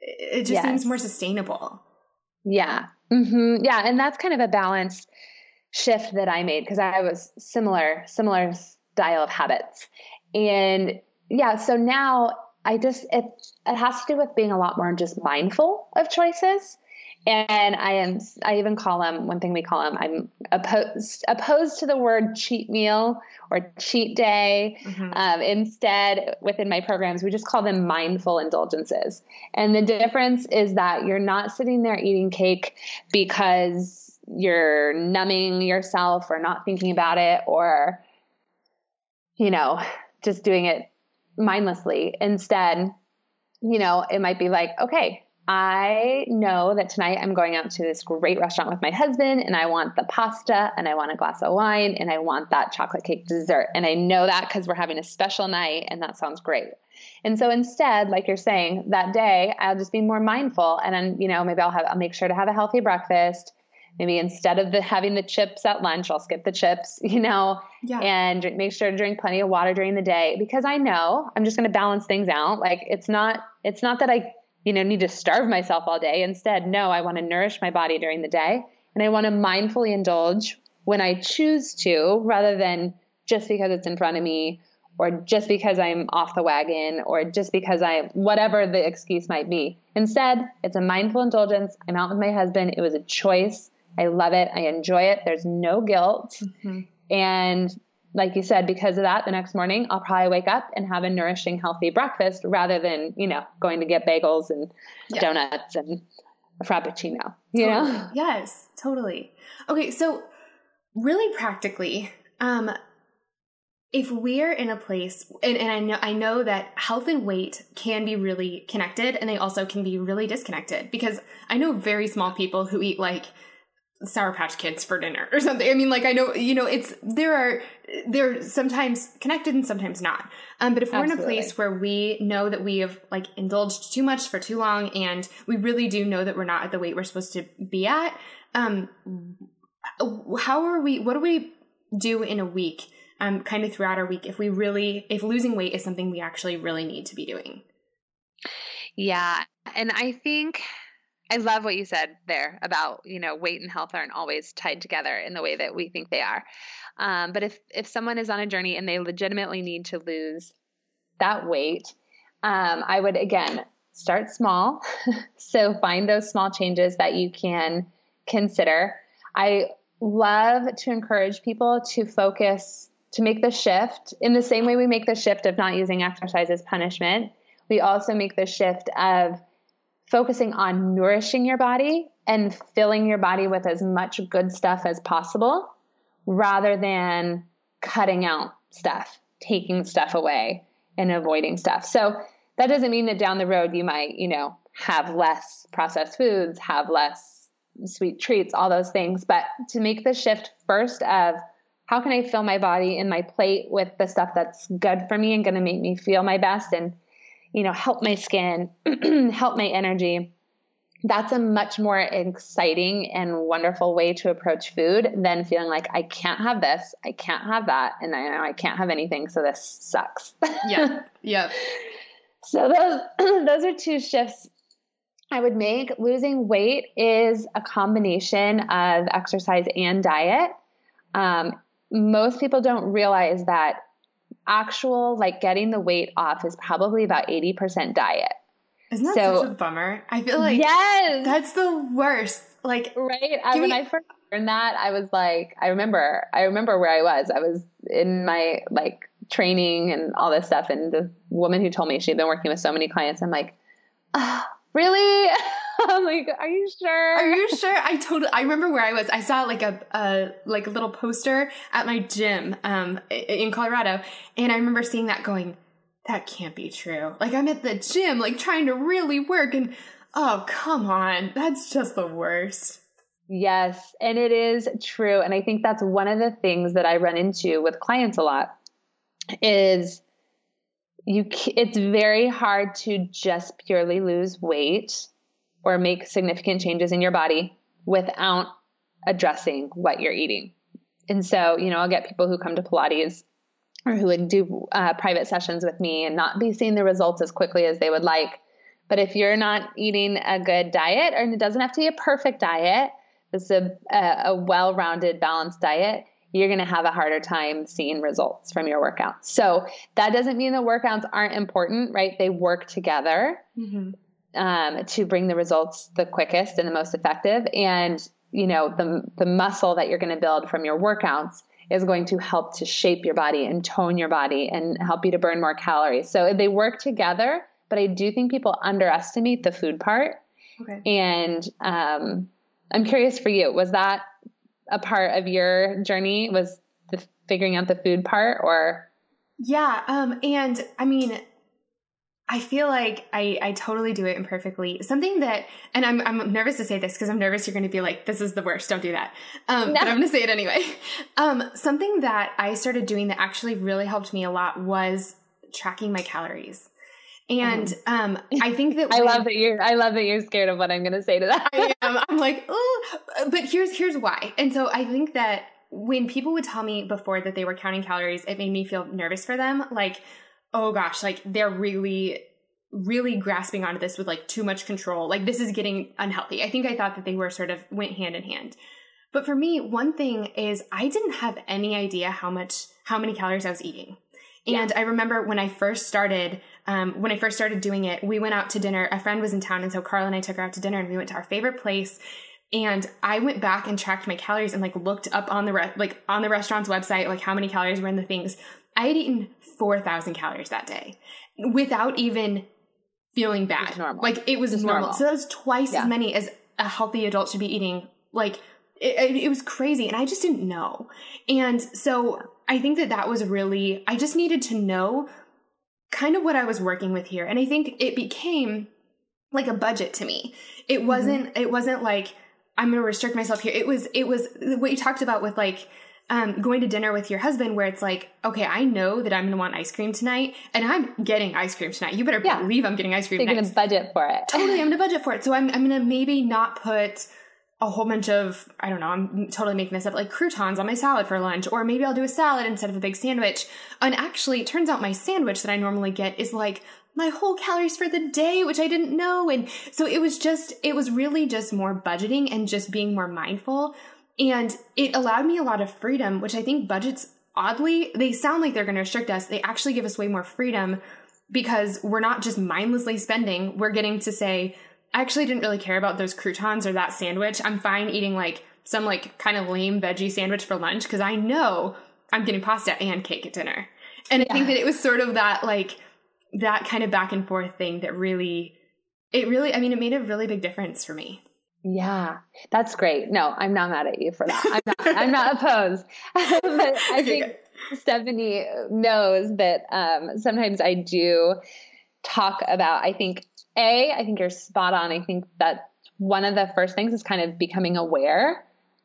it just yes. seems more sustainable. Yeah. Mm-hmm. Yeah. And that's kind of a balanced shift that I made because I was similar, similar style of habits. And yeah, so now I just, it, it has to do with being a lot more just mindful of choices and I am I even call them one thing we call them I'm opposed opposed to the word cheat meal or cheat day. Mm-hmm. Um, instead, within my programs, we just call them mindful indulgences. And the difference is that you're not sitting there eating cake because you're numbing yourself or not thinking about it or you know just doing it mindlessly. Instead, you know, it might be like, okay, I know that tonight I'm going out to this great restaurant with my husband and I want the pasta and I want a glass of wine and I want that chocolate cake dessert. And I know that because we're having a special night and that sounds great. And so instead, like you're saying, that day I'll just be more mindful and then, you know, maybe I'll have, I'll make sure to have a healthy breakfast. Maybe instead of the, having the chips at lunch, I'll skip the chips, you know, yeah. and drink, make sure to drink plenty of water during the day because I know I'm just going to balance things out. Like it's not, it's not that I you know, need to starve myself all day. Instead, no, I want to nourish my body during the day and I want to mindfully indulge when I choose to rather than just because it's in front of me or just because I'm off the wagon or just because I, whatever the excuse might be. Instead, it's a mindful indulgence. I'm out with my husband. It was a choice. I love it. I enjoy it. There's no guilt. Mm-hmm. And like you said, because of that, the next morning I'll probably wake up and have a nourishing, healthy breakfast rather than, you know, going to get bagels and yeah. donuts and a frappuccino, you totally. know? Yes, totally. Okay, so really practically, um, if we're in a place and, and I know I know that health and weight can be really connected and they also can be really disconnected because I know very small people who eat like Sour Patch Kids for dinner or something. I mean, like I know, you know, it's there are they're sometimes connected and sometimes not. Um, but if we're Absolutely. in a place where we know that we have like indulged too much for too long, and we really do know that we're not at the weight we're supposed to be at, um, how are we? What do we do in a week? Um, kind of throughout our week, if we really, if losing weight is something we actually really need to be doing. Yeah, and I think I love what you said there about, you know, weight and health aren't always tied together in the way that we think they are. Um, but if, if someone is on a journey and they legitimately need to lose that weight, um, I would again start small. so find those small changes that you can consider. I love to encourage people to focus, to make the shift in the same way we make the shift of not using exercise as punishment. We also make the shift of focusing on nourishing your body and filling your body with as much good stuff as possible rather than cutting out stuff, taking stuff away and avoiding stuff. So that doesn't mean that down the road you might, you know, have less processed foods, have less sweet treats, all those things. But to make the shift first of how can I fill my body and my plate with the stuff that's good for me and going to make me feel my best and, you know, help my skin, help my energy. That's a much more exciting and wonderful way to approach food than feeling like I can't have this, I can't have that, and I know I can't have anything, so this sucks. yeah. Yeah. So those those are two shifts I would make. Losing weight is a combination of exercise and diet. Um, most people don't realize that actual like getting the weight off is probably about 80% diet. Isn't that so, such a bummer? I feel like yes, that's the worst. Like right uh, I, when me- I first learned that, I was like, I remember, I remember where I was. I was in my like training and all this stuff, and the woman who told me she'd been working with so many clients, I'm like, oh, really? I'm like, are you sure? Are you sure? I totally. I remember where I was. I saw like a, a like a little poster at my gym um in Colorado, and I remember seeing that going, that can't be true. Like I'm at the gym, like trying to really work, and oh come on, that's just the worst. Yes, and it is true, and I think that's one of the things that I run into with clients a lot is you it's very hard to just purely lose weight or make significant changes in your body without addressing what you're eating. And so, you know, I'll get people who come to Pilates or who would do uh, private sessions with me and not be seeing the results as quickly as they would like. But if you're not eating a good diet, and it doesn't have to be a perfect diet, it's a, a, a well rounded, balanced diet, you're going to have a harder time seeing results from your workouts. So that doesn't mean the workouts aren't important, right? They work together mm-hmm. Um, to bring the results the quickest and the most effective. And you know the the muscle that you're going to build from your workouts is going to help to shape your body and tone your body and help you to burn more calories. So they work together. But I do think people underestimate the food part. Okay. And um, I'm curious for you, was that a part of your journey was the figuring out the food part or yeah um and i mean i feel like i i totally do it imperfectly something that and i'm i'm nervous to say this because i'm nervous you're going to be like this is the worst don't do that um no. but i'm going to say it anyway um something that i started doing that actually really helped me a lot was tracking my calories and mm. um, I think that I love that you're I love that you're scared of what I'm going to say to that. I am. I'm like, oh, but here's here's why. And so I think that when people would tell me before that they were counting calories, it made me feel nervous for them. Like, oh gosh, like they're really really grasping onto this with like too much control. Like this is getting unhealthy. I think I thought that they were sort of went hand in hand. But for me, one thing is I didn't have any idea how much how many calories I was eating. And yeah. I remember when I first started, um, when I first started doing it, we went out to dinner. A friend was in town, and so Carl and I took her out to dinner, and we went to our favorite place. And I went back and tracked my calories and like looked up on the re- like on the restaurant's website like how many calories were in the things. I had eaten four thousand calories that day without even feeling bad. Like it was normal. normal. So that was twice yeah. as many as a healthy adult should be eating. Like it, it, was crazy, and I just didn't know. And so I think that that was really, I just needed to know kind of what I was working with here. And I think it became like a budget to me. It mm-hmm. wasn't, mm-hmm. it wasn't like, I'm going to restrict myself here. It was, it was what you talked about with like, um, going to dinner with your husband where it's like, okay, I know that I'm going to want ice cream tonight and I'm getting ice cream tonight. You better yeah. believe I'm getting ice cream. You're going to budget for it. totally. I'm going to budget for it. So I'm, I'm going to maybe not put a whole bunch of, I don't know, I'm totally making this up, like croutons on my salad for lunch, or maybe I'll do a salad instead of a big sandwich. And actually, it turns out my sandwich that I normally get is like my whole calories for the day, which I didn't know. And so it was just, it was really just more budgeting and just being more mindful. And it allowed me a lot of freedom, which I think budgets, oddly, they sound like they're going to restrict us. They actually give us way more freedom because we're not just mindlessly spending. We're getting to say, I actually didn't really care about those croutons or that sandwich. I'm fine eating like some like kind of lame veggie sandwich for lunch because I know I'm getting pasta and cake at dinner. And yeah. I think that it was sort of that like that kind of back and forth thing that really it really I mean it made a really big difference for me. Yeah, that's great. No, I'm not mad at you for that. I'm not, I'm not opposed. but I think Stephanie knows that um, sometimes I do talk about, I think, A, I think you're spot on. I think that one of the first things is kind of becoming aware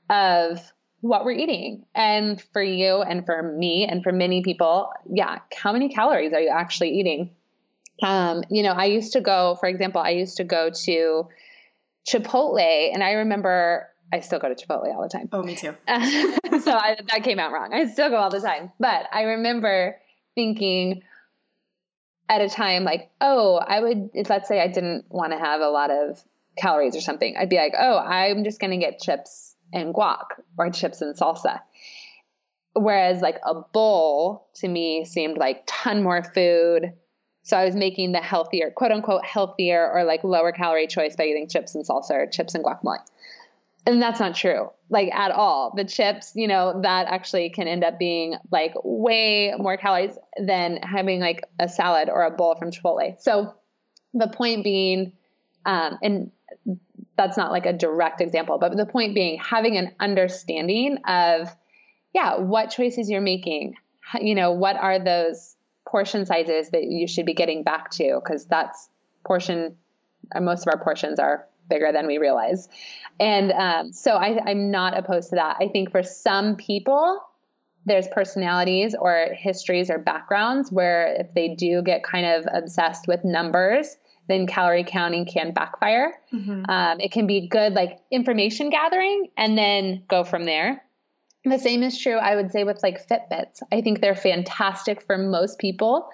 of what we're eating. And for you and for me and for many people, yeah, how many calories are you actually eating? Um, you know, I used to go, for example, I used to go to Chipotle, and I remember I still go to Chipotle all the time. Oh, me too. so I, that came out wrong. I still go all the time, but I remember thinking at a time like, oh, I would. Let's say I didn't want to have a lot of calories or something. I'd be like, oh, I'm just going to get chips and guac or chips and salsa. Whereas like a bowl to me seemed like ton more food, so I was making the healthier, quote unquote, healthier or like lower calorie choice by eating chips and salsa or chips and guacamole. And that's not true, like at all. The chips, you know, that actually can end up being like way more calories than having like a salad or a bowl from Chipotle. So the point being, um, and that's not like a direct example, but the point being having an understanding of, yeah, what choices you're making. You know, what are those portion sizes that you should be getting back to because that's portion uh, most of our portions are bigger than we realize. And um, so I, i'm not opposed to that. I think for some people there's personalities or histories or backgrounds where if they do get kind of obsessed with numbers then calorie counting can backfire. Mm-hmm. um, it can be good like information gathering and then go from there the same is true, I would say, with like Fitbits. I think they're fantastic for most people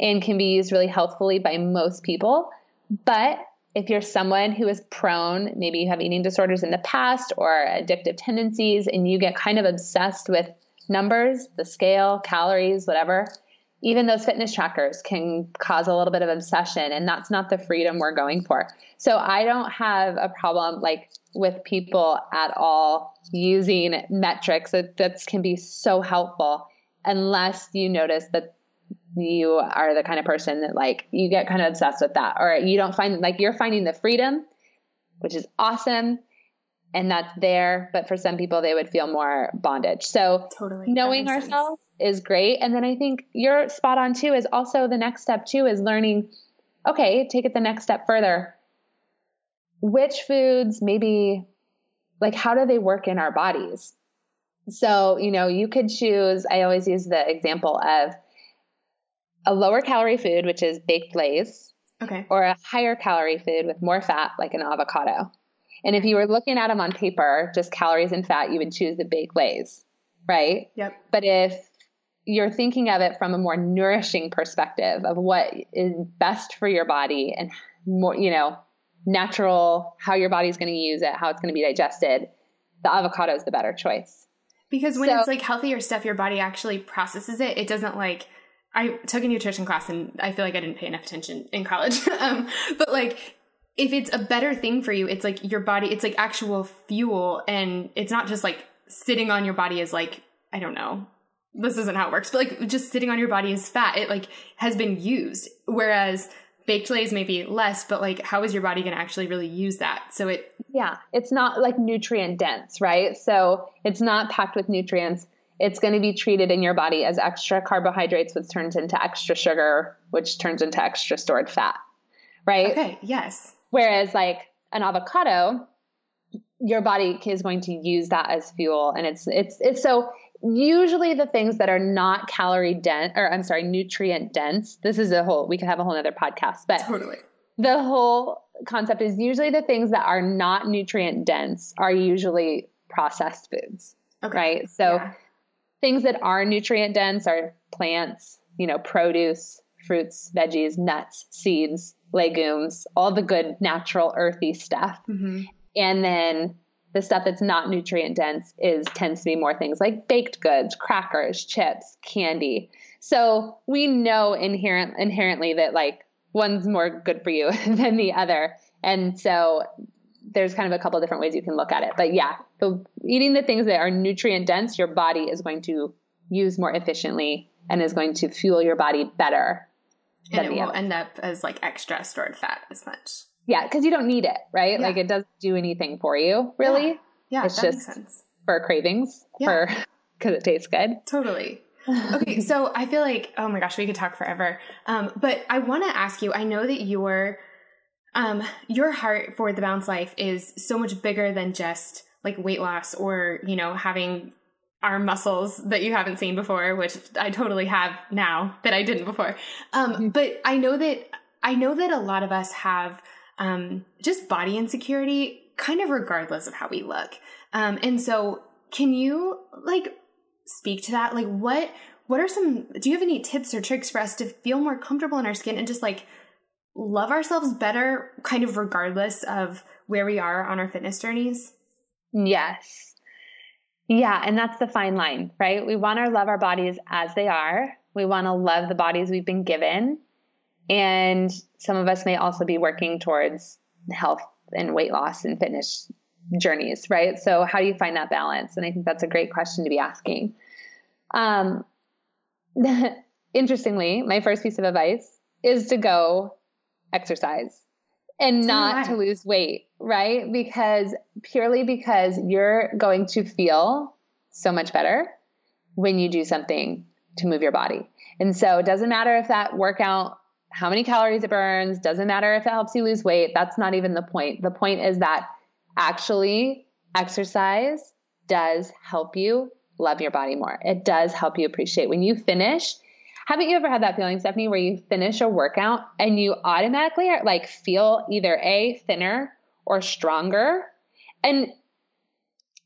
and can be used really healthfully by most people. But if you're someone who is prone, maybe you have eating disorders in the past or addictive tendencies, and you get kind of obsessed with numbers, the scale, calories, whatever, even those fitness trackers can cause a little bit of obsession, and that's not the freedom we're going for. So I don't have a problem like with people at all using metrics that, that can be so helpful unless you notice that you are the kind of person that like you get kind of obsessed with that or you don't find like you're finding the freedom which is awesome and that's there but for some people they would feel more bondage so totally knowing ourselves. Is great and then i think you're spot on too is also the next step too is learning okay take it the next step further which foods maybe like how do they work in our bodies? So, you know, you could choose, I always use the example of a lower calorie food, which is baked lays. Okay. Or a higher calorie food with more fat, like an avocado. And if you were looking at them on paper, just calories and fat, you would choose the baked lays, right? Yep. But if you're thinking of it from a more nourishing perspective of what is best for your body and more, you know, natural, how your body's going to use it, how it's going to be digested, the avocado is the better choice. Because when so, it's like healthier stuff, your body actually processes it. It doesn't like. I took a nutrition class and I feel like I didn't pay enough attention in college. um, but like, if it's a better thing for you, it's like your body, it's like actual fuel and it's not just like sitting on your body as like, I don't know, this isn't how it works, but like just sitting on your body is fat, it like has been used. Whereas baked lays maybe less, but like how is your body going to actually really use that? So it yeah, it's not like nutrient dense, right? So it's not packed with nutrients. It's going to be treated in your body as extra carbohydrates, which turns into extra sugar, which turns into extra stored fat, right? Okay, yes. Whereas like an avocado, your body is going to use that as fuel and it's it's it's so usually the things that are not calorie dense or I'm sorry, nutrient dense. This is a whole we could have a whole other podcast, but totally. The whole concept is usually the things that are not nutrient dense are usually processed foods. Okay. Right? So yeah. things that are nutrient dense are plants, you know, produce, fruits, veggies, nuts, seeds, legumes, all the good natural earthy stuff. Mm-hmm. And then the stuff that's not nutrient dense is tends to be more things like baked goods, crackers, chips, candy. So we know inherent inherently that like one's more good for you than the other. And so there's kind of a couple different ways you can look at it. But yeah, the, eating the things that are nutrient dense, your body is going to use more efficiently and is going to fuel your body better. And it won't end up as like extra stored fat as much. Yeah, because you don't need it, right? Yeah. Like it doesn't do anything for you, really. Yeah, yeah it's just for cravings, yeah. for because it tastes good. Totally. okay, so I feel like oh my gosh, we could talk forever. Um, but I want to ask you. I know that your um your heart for the balance life is so much bigger than just like weight loss or you know having arm muscles that you haven't seen before, which I totally have now that I didn't before. Um, mm-hmm. but I know that I know that a lot of us have um, just body insecurity, kind of regardless of how we look. Um, and so, can you like speak to that? Like, what what are some? Do you have any tips or tricks for us to feel more comfortable in our skin and just like love ourselves better, kind of regardless of where we are on our fitness journeys? Yes. Yeah, and that's the fine line, right? We want to love our bodies as they are. We want to love the bodies we've been given. And some of us may also be working towards health and weight loss and fitness journeys, right? So, how do you find that balance? And I think that's a great question to be asking. Um, interestingly, my first piece of advice is to go exercise and not to lose weight, right? Because purely because you're going to feel so much better when you do something to move your body. And so it doesn't matter if that workout, how many calories it burns, doesn't matter if it helps you lose weight. That's not even the point. The point is that actually exercise does help you love your body more. It does help you appreciate when you finish haven't you ever had that feeling, Stephanie, where you finish a workout and you automatically are, like feel either a thinner or stronger? And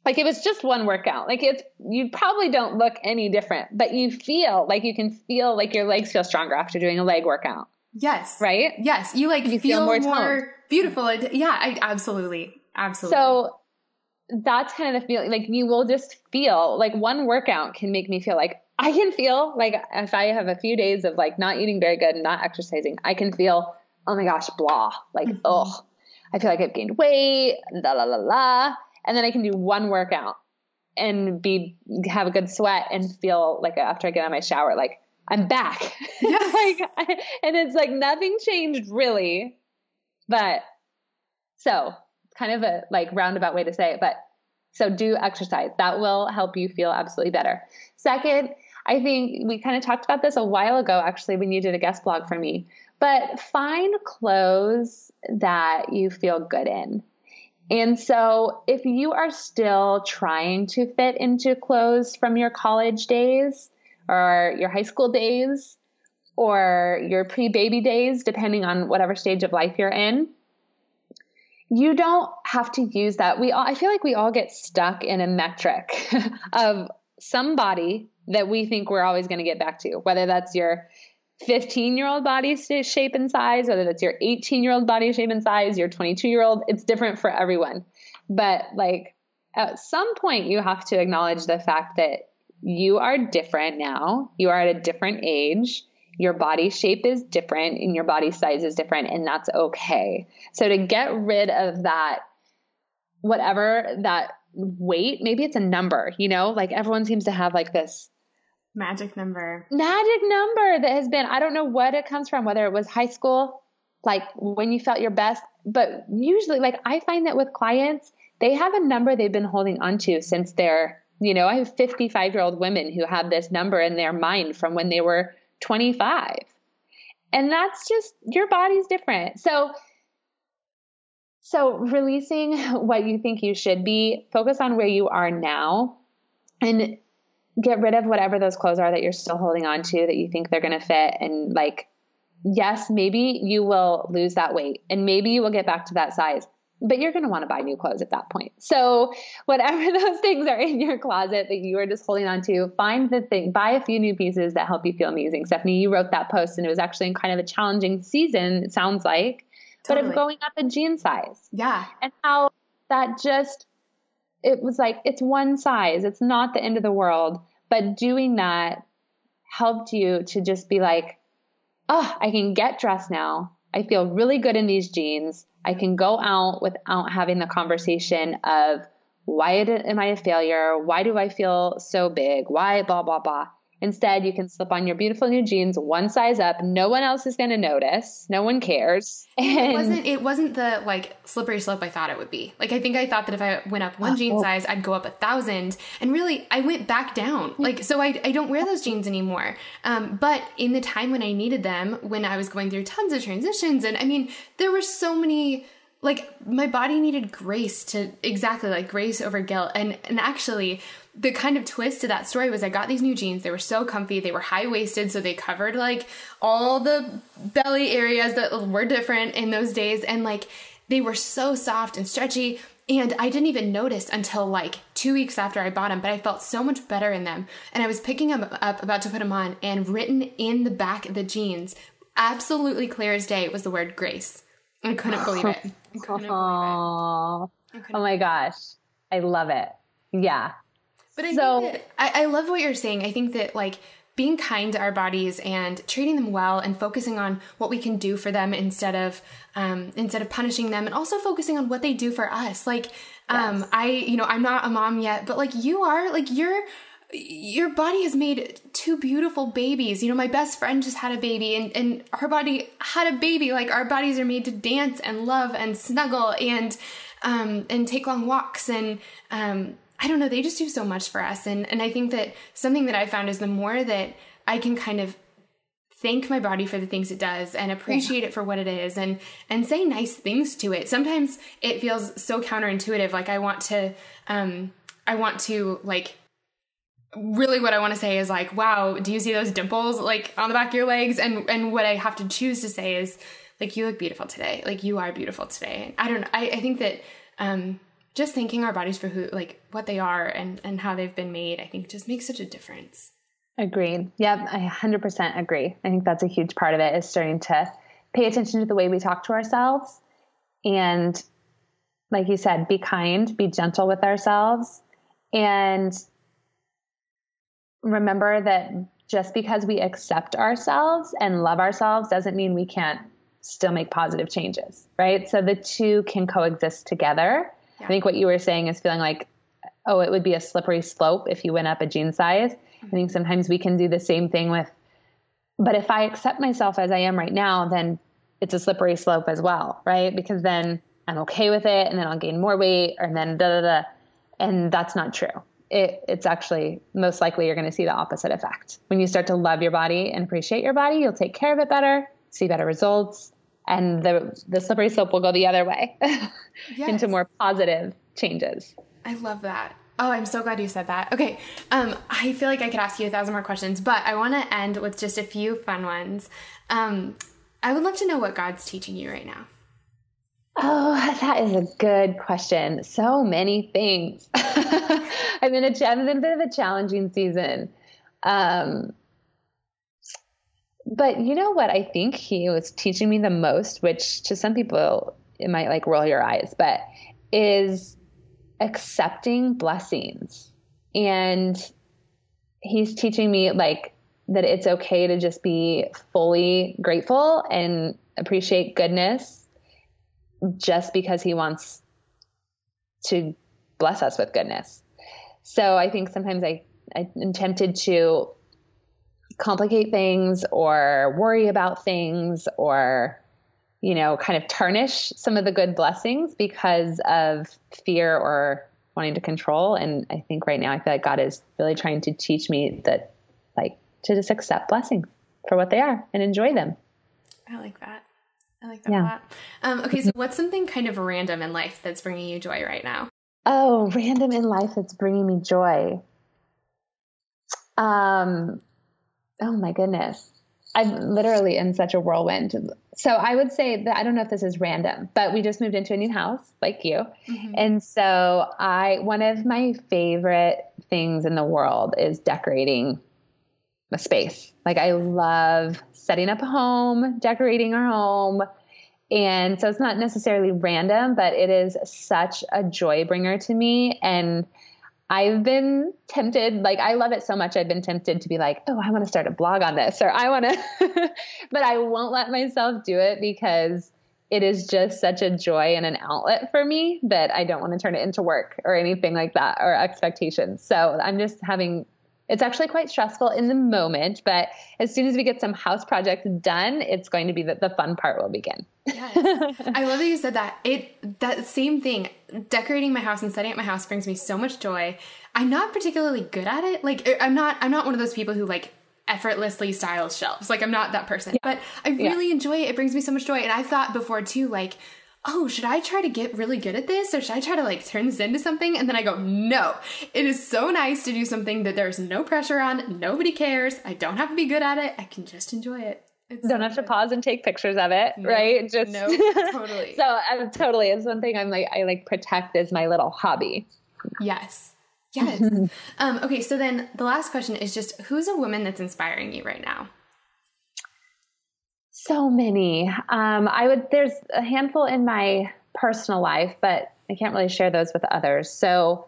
like it was just one workout. Like it's you probably don't look any different, but you feel like you can feel like your legs feel stronger after doing a leg workout. Yes. Right? Yes. You like you feel, feel more, more beautiful. Yeah, I absolutely. Absolutely. So that's kind of the feeling like you will just feel like one workout can make me feel like I can feel like if I have a few days of like not eating very good and not exercising, I can feel, oh my gosh, blah. Like, mm-hmm. oh, I feel like I've gained weight, la la la la. And then I can do one workout and be have a good sweat and feel like after I get out of my shower, like I'm back. Yes. like, and it's like nothing changed really. But so kind of a like roundabout way to say it, but so do exercise. That will help you feel absolutely better. Second, I think we kind of talked about this a while ago, actually, when you did a guest blog for me. But find clothes that you feel good in. And so, if you are still trying to fit into clothes from your college days or your high school days or your pre baby days, depending on whatever stage of life you're in, you don't have to use that. We all, I feel like we all get stuck in a metric of some body that we think we're always going to get back to, whether that's your 15 year old body shape and size, whether that's your 18 year old body shape and size, your 22 year old, it's different for everyone. But like at some point, you have to acknowledge the fact that you are different now. You are at a different age. Your body shape is different and your body size is different, and that's okay. So to get rid of that, whatever that weight, maybe it's a number, you know, like everyone seems to have like this magic number. Magic number that has been, I don't know what it comes from, whether it was high school, like when you felt your best, but usually, like I find that with clients, they have a number they've been holding onto since they're, you know, I have 55 year old women who have this number in their mind from when they were 25. And that's just your body's different. So, so releasing what you think you should be, focus on where you are now and get rid of whatever those clothes are that you're still holding on to that you think they're going to fit and like yes, maybe you will lose that weight and maybe you will get back to that size, but you're going to want to buy new clothes at that point. So, whatever those things are in your closet that you are just holding on to, find the thing, buy a few new pieces that help you feel amazing. Stephanie, you wrote that post and it was actually in kind of a challenging season, it sounds like, totally. but of going up a jean size. Yeah. And how that just it was like it's one size it's not the end of the world but doing that helped you to just be like oh i can get dressed now i feel really good in these jeans. I can go out without having the conversation of why am i a failure? Why do i feel so big? Why blah blah blah Instead, you can slip on your beautiful new jeans one size up. No one else is going to notice. No one cares. And it wasn't it wasn't the like slippery slope I thought it would be. Like I think I thought that if I went up one jean size, I'd go up a thousand. And really, I went back down. Like so, I I don't wear those jeans anymore. Um, but in the time when I needed them, when I was going through tons of transitions, and I mean, there were so many like my body needed grace to exactly like grace over guilt and and actually the kind of twist to that story was I got these new jeans. They were so comfy. They were high waisted, so they covered like all the belly areas that were different in those days. And like they were so soft and stretchy. And I didn't even notice until like two weeks after I bought them, but I felt so much better in them. And I was picking them up, about to put them on, and written in the back of the jeans, absolutely clear as day, was the word grace. I couldn't believe it. I couldn't Aww. believe it. oh my gosh. I love it. Yeah. But I so, think that, I, I love what you're saying. I think that like being kind to our bodies and treating them well and focusing on what we can do for them instead of um, instead of punishing them and also focusing on what they do for us like um, yes. i you know i'm not a mom yet but like you are like you're your body has made two beautiful babies. You know, my best friend just had a baby and, and her body had a baby. Like our bodies are made to dance and love and snuggle and um and take long walks and um I don't know, they just do so much for us. And and I think that something that I found is the more that I can kind of thank my body for the things it does and appreciate yeah. it for what it is and and say nice things to it. Sometimes it feels so counterintuitive. Like I want to um I want to like really what I want to say is like, wow, do you see those dimples like on the back of your legs? And and what I have to choose to say is like, you look beautiful today. Like you are beautiful today. I don't know. I, I think that um, just thanking our bodies for who like what they are and and how they've been made, I think just makes such a difference. Agreed. Yep, I 100% agree. I think that's a huge part of it is starting to pay attention to the way we talk to ourselves and like you said, be kind, be gentle with ourselves and remember that just because we accept ourselves and love ourselves doesn't mean we can't still make positive changes, right? So the two can coexist together. Yeah. I think what you were saying is feeling like, oh, it would be a slippery slope if you went up a jean size. Mm-hmm. I think sometimes we can do the same thing with, but if I accept myself as I am right now, then it's a slippery slope as well, right? Because then I'm okay with it and then I'll gain more weight and then da da da. And that's not true it, it's actually most likely you're going to see the opposite effect. When you start to love your body and appreciate your body, you'll take care of it better, see better results, and the the slippery slope will go the other way yes. into more positive changes. I love that. Oh, I'm so glad you said that. Okay, um, I feel like I could ask you a thousand more questions, but I want to end with just a few fun ones. Um, I would love to know what God's teaching you right now. Oh, that is a good question. So many things. I'm in a, I'm in a bit of a challenging season. Um, but you know what I think he was teaching me the most, which to some people it might like roll your eyes, but is accepting blessings. And he's teaching me like that it's okay to just be fully grateful and appreciate goodness just because he wants to bless us with goodness. So I think sometimes I, I'm tempted to complicate things or worry about things or, you know, kind of tarnish some of the good blessings because of fear or wanting to control. And I think right now I feel like God is really trying to teach me that, like, to just accept blessings for what they are and enjoy them. I like that. I like that yeah. a lot. Um, okay, so what's something kind of random in life that's bringing you joy right now? Oh, random in life that's bringing me joy. Um, oh my goodness. I'm literally in such a whirlwind. So I would say that I don't know if this is random, but we just moved into a new house, like you. Mm-hmm. And so I one of my favorite things in the world is decorating a space. Like I love setting up a home, decorating our home. And so it's not necessarily random, but it is such a joy bringer to me. And I've been tempted, like, I love it so much. I've been tempted to be like, oh, I want to start a blog on this, or I want to, but I won't let myself do it because it is just such a joy and an outlet for me that I don't want to turn it into work or anything like that or expectations. So I'm just having It's actually quite stressful in the moment, but as soon as we get some house projects done, it's going to be that the fun part will begin. Yes. I love that you said that. It that same thing, decorating my house and setting up my house brings me so much joy. I'm not particularly good at it. Like er, I'm not I'm not one of those people who like effortlessly styles shelves. Like I'm not that person. Yeah. But I really yeah. enjoy it. It brings me so much joy. And I thought before too, like, oh, should I try to get really good at this or should I try to like turn this into something? And then I go, no, it is so nice to do something that there's no pressure on. Nobody cares. I don't have to be good at it. I can just enjoy it. It's don't so have good. to pause and take pictures of it, no, right? Just no, totally. so um, totally, it's one thing I'm like I like protect as my little hobby. Yes, yes. um, okay, so then the last question is just who's a woman that's inspiring you right now? So many. Um, I would. There's a handful in my personal life, but I can't really share those with others. So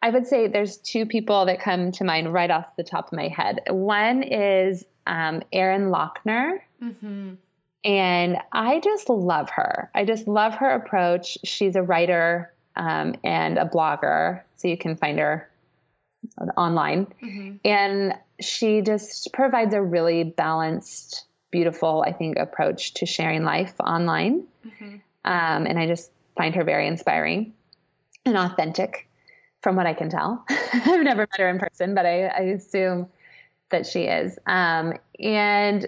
I would say there's two people that come to mind right off the top of my head. One is um, Erin Loechner. Mm-hmm. And I just love her. I just love her approach. She's a writer um, and a blogger, so you can find her online. Mm-hmm. And she just provides a really balanced beautiful, I think, approach to sharing life online. Mm-hmm. Um, and I just find her very inspiring and authentic from what I can tell. I've never met her in person, but I, I assume that she is. Um, and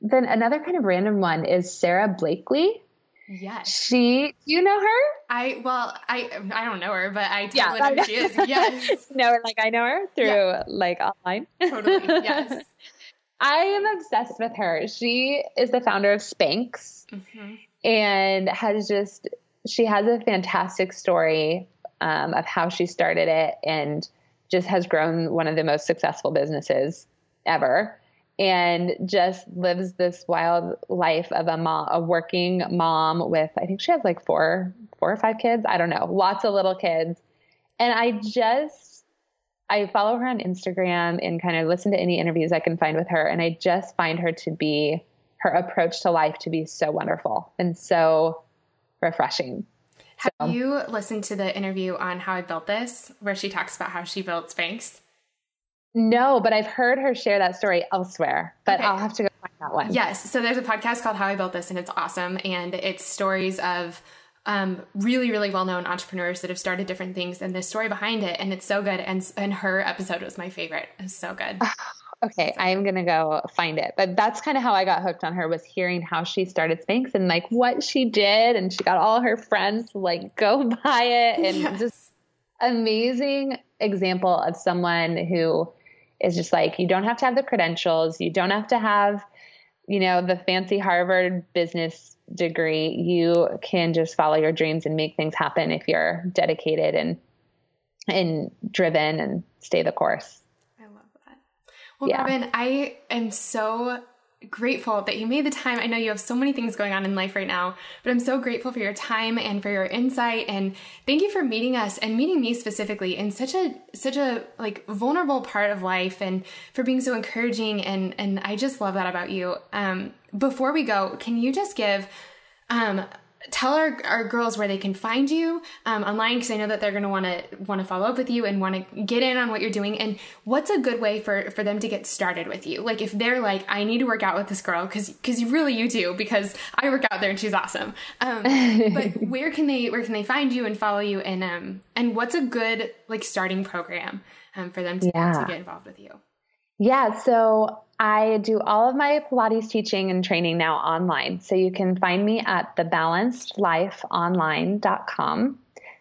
then another kind of random one is Sara Blakely. Yes. She, you know her? I, well, I, I don't know her, but I totally yeah, know who she is. Yes. know her like I know her through yeah. like online. Totally. Yes. I am obsessed with her. She is the founder of Spanx mm-hmm. and has just, she has a fantastic story um, of how she started it and just has grown one of the most successful businesses ever and just lives this wild life of a mom, a working mom with, I think she has like four, four or five kids. I don't know, lots of little kids. And I just, I follow her on Instagram and kind of listen to any interviews I can find with her. And I just find her to be, her approach to life to be so wonderful and so refreshing. Have so. you listened to the interview on How I Built This, where she talks about how she built Spanx? No, but I've heard her share that story elsewhere, but okay. I'll have to go find that one. Yes. So there's a podcast called How I Built This, and it's awesome. And it's stories of um, really, really well known entrepreneurs that have started different things and the story behind it. And it's so good. And, and her episode was my favorite. It's so good. okay. I am going to go find it. But that's kind of how I got hooked on her was hearing how she started Spanx and like what she did. And she got all her friends to like go buy it and yes. just amazing example of someone who is just like, you don't have to have the credentials. You don't have to have, you know, the fancy Harvard business degree, you can just follow your dreams and make things happen if you're dedicated and and driven and stay the course. I love that. Well, yeah. Robin, I am so grateful that you made the time. I know you have so many things going on in life right now, but I'm so grateful for your time and for your insight and thank you for meeting us and meeting me specifically in such a such a like vulnerable part of life and for being so encouraging and and I just love that about you. Um before we go, can you just give um tell our, our girls where they can find you um, online? Because I know that they're going to want to want to follow up with you and want to get in on what you're doing. And what's a good way for for them to get started with you? Like if they're like I need to work out with this girl because because really you do because I work out there and she's awesome. Um, but where can they where can they find you and follow you? And um and what's a good like starting program um, for them to, yeah. to get involved with you? Yeah so I do all of my Pilates teaching and training now online. So you can find me at thebalancedlifeonline.com.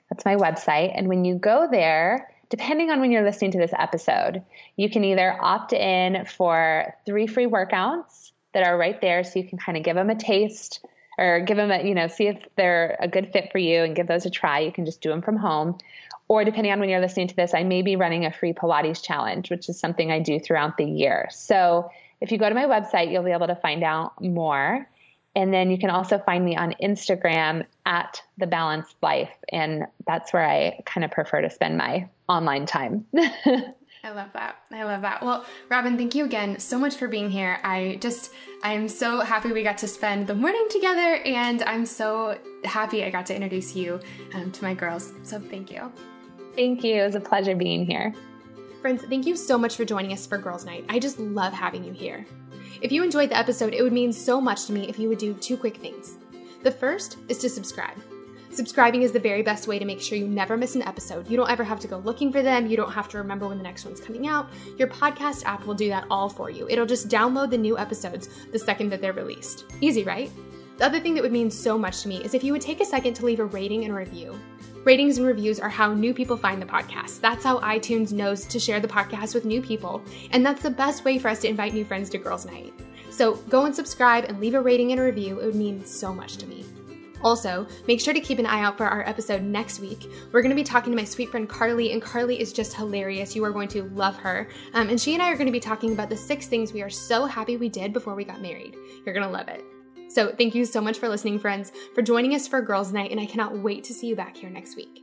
That's my website. And when you go there, depending on when you're listening to this episode, you can either opt in for three free workouts that are right there so you can kind of give them a taste or give them a, you know, see if they're a good fit for you and give those a try. You can just do them from home or depending on when you're listening to this, I may be running a free Pilates challenge, which is something I do throughout the year. So if you go to my website, you'll be able to find out more. And then you can also find me on Instagram at the balanced life. And that's where I kind of prefer to spend my online time. I love that. I love that. Well, Robin, thank you again so much for being here. I just, I'm so happy we got to spend the morning together, and I'm so happy I got to introduce you um, to my girls. So thank you. Thank you. It was a pleasure being here. Friends, thank you so much for joining us for Girls Night. I just love having you here. If you enjoyed the episode, it would mean so much to me if you would do two quick things. The first is to subscribe. Subscribing is the very best way to make sure you never miss an episode. You don't ever have to go looking for them. You don't have to remember when the next one's coming out. Your podcast app will do that all for you. It'll just download the new episodes the second that they're released. Easy, right? The other thing that would mean so much to me is if you would take a second to leave a rating and review. Ratings and reviews are how new people find the podcast. That's how iTunes knows to share the podcast with new people, and that's the best way for us to invite new friends to Girls Night. So go and subscribe and leave a rating and a review. It would mean so much to me. Also, make sure to keep an eye out for our episode next week. We're going to be talking to my sweet friend Carly, and Carly is just hilarious. You are going to love her. Um, and she and I are going to be talking about the six things we are so happy we did before we got married. You're going to love it. So, thank you so much for listening, friends, for joining us for Girls Night, and I cannot wait to see you back here next week.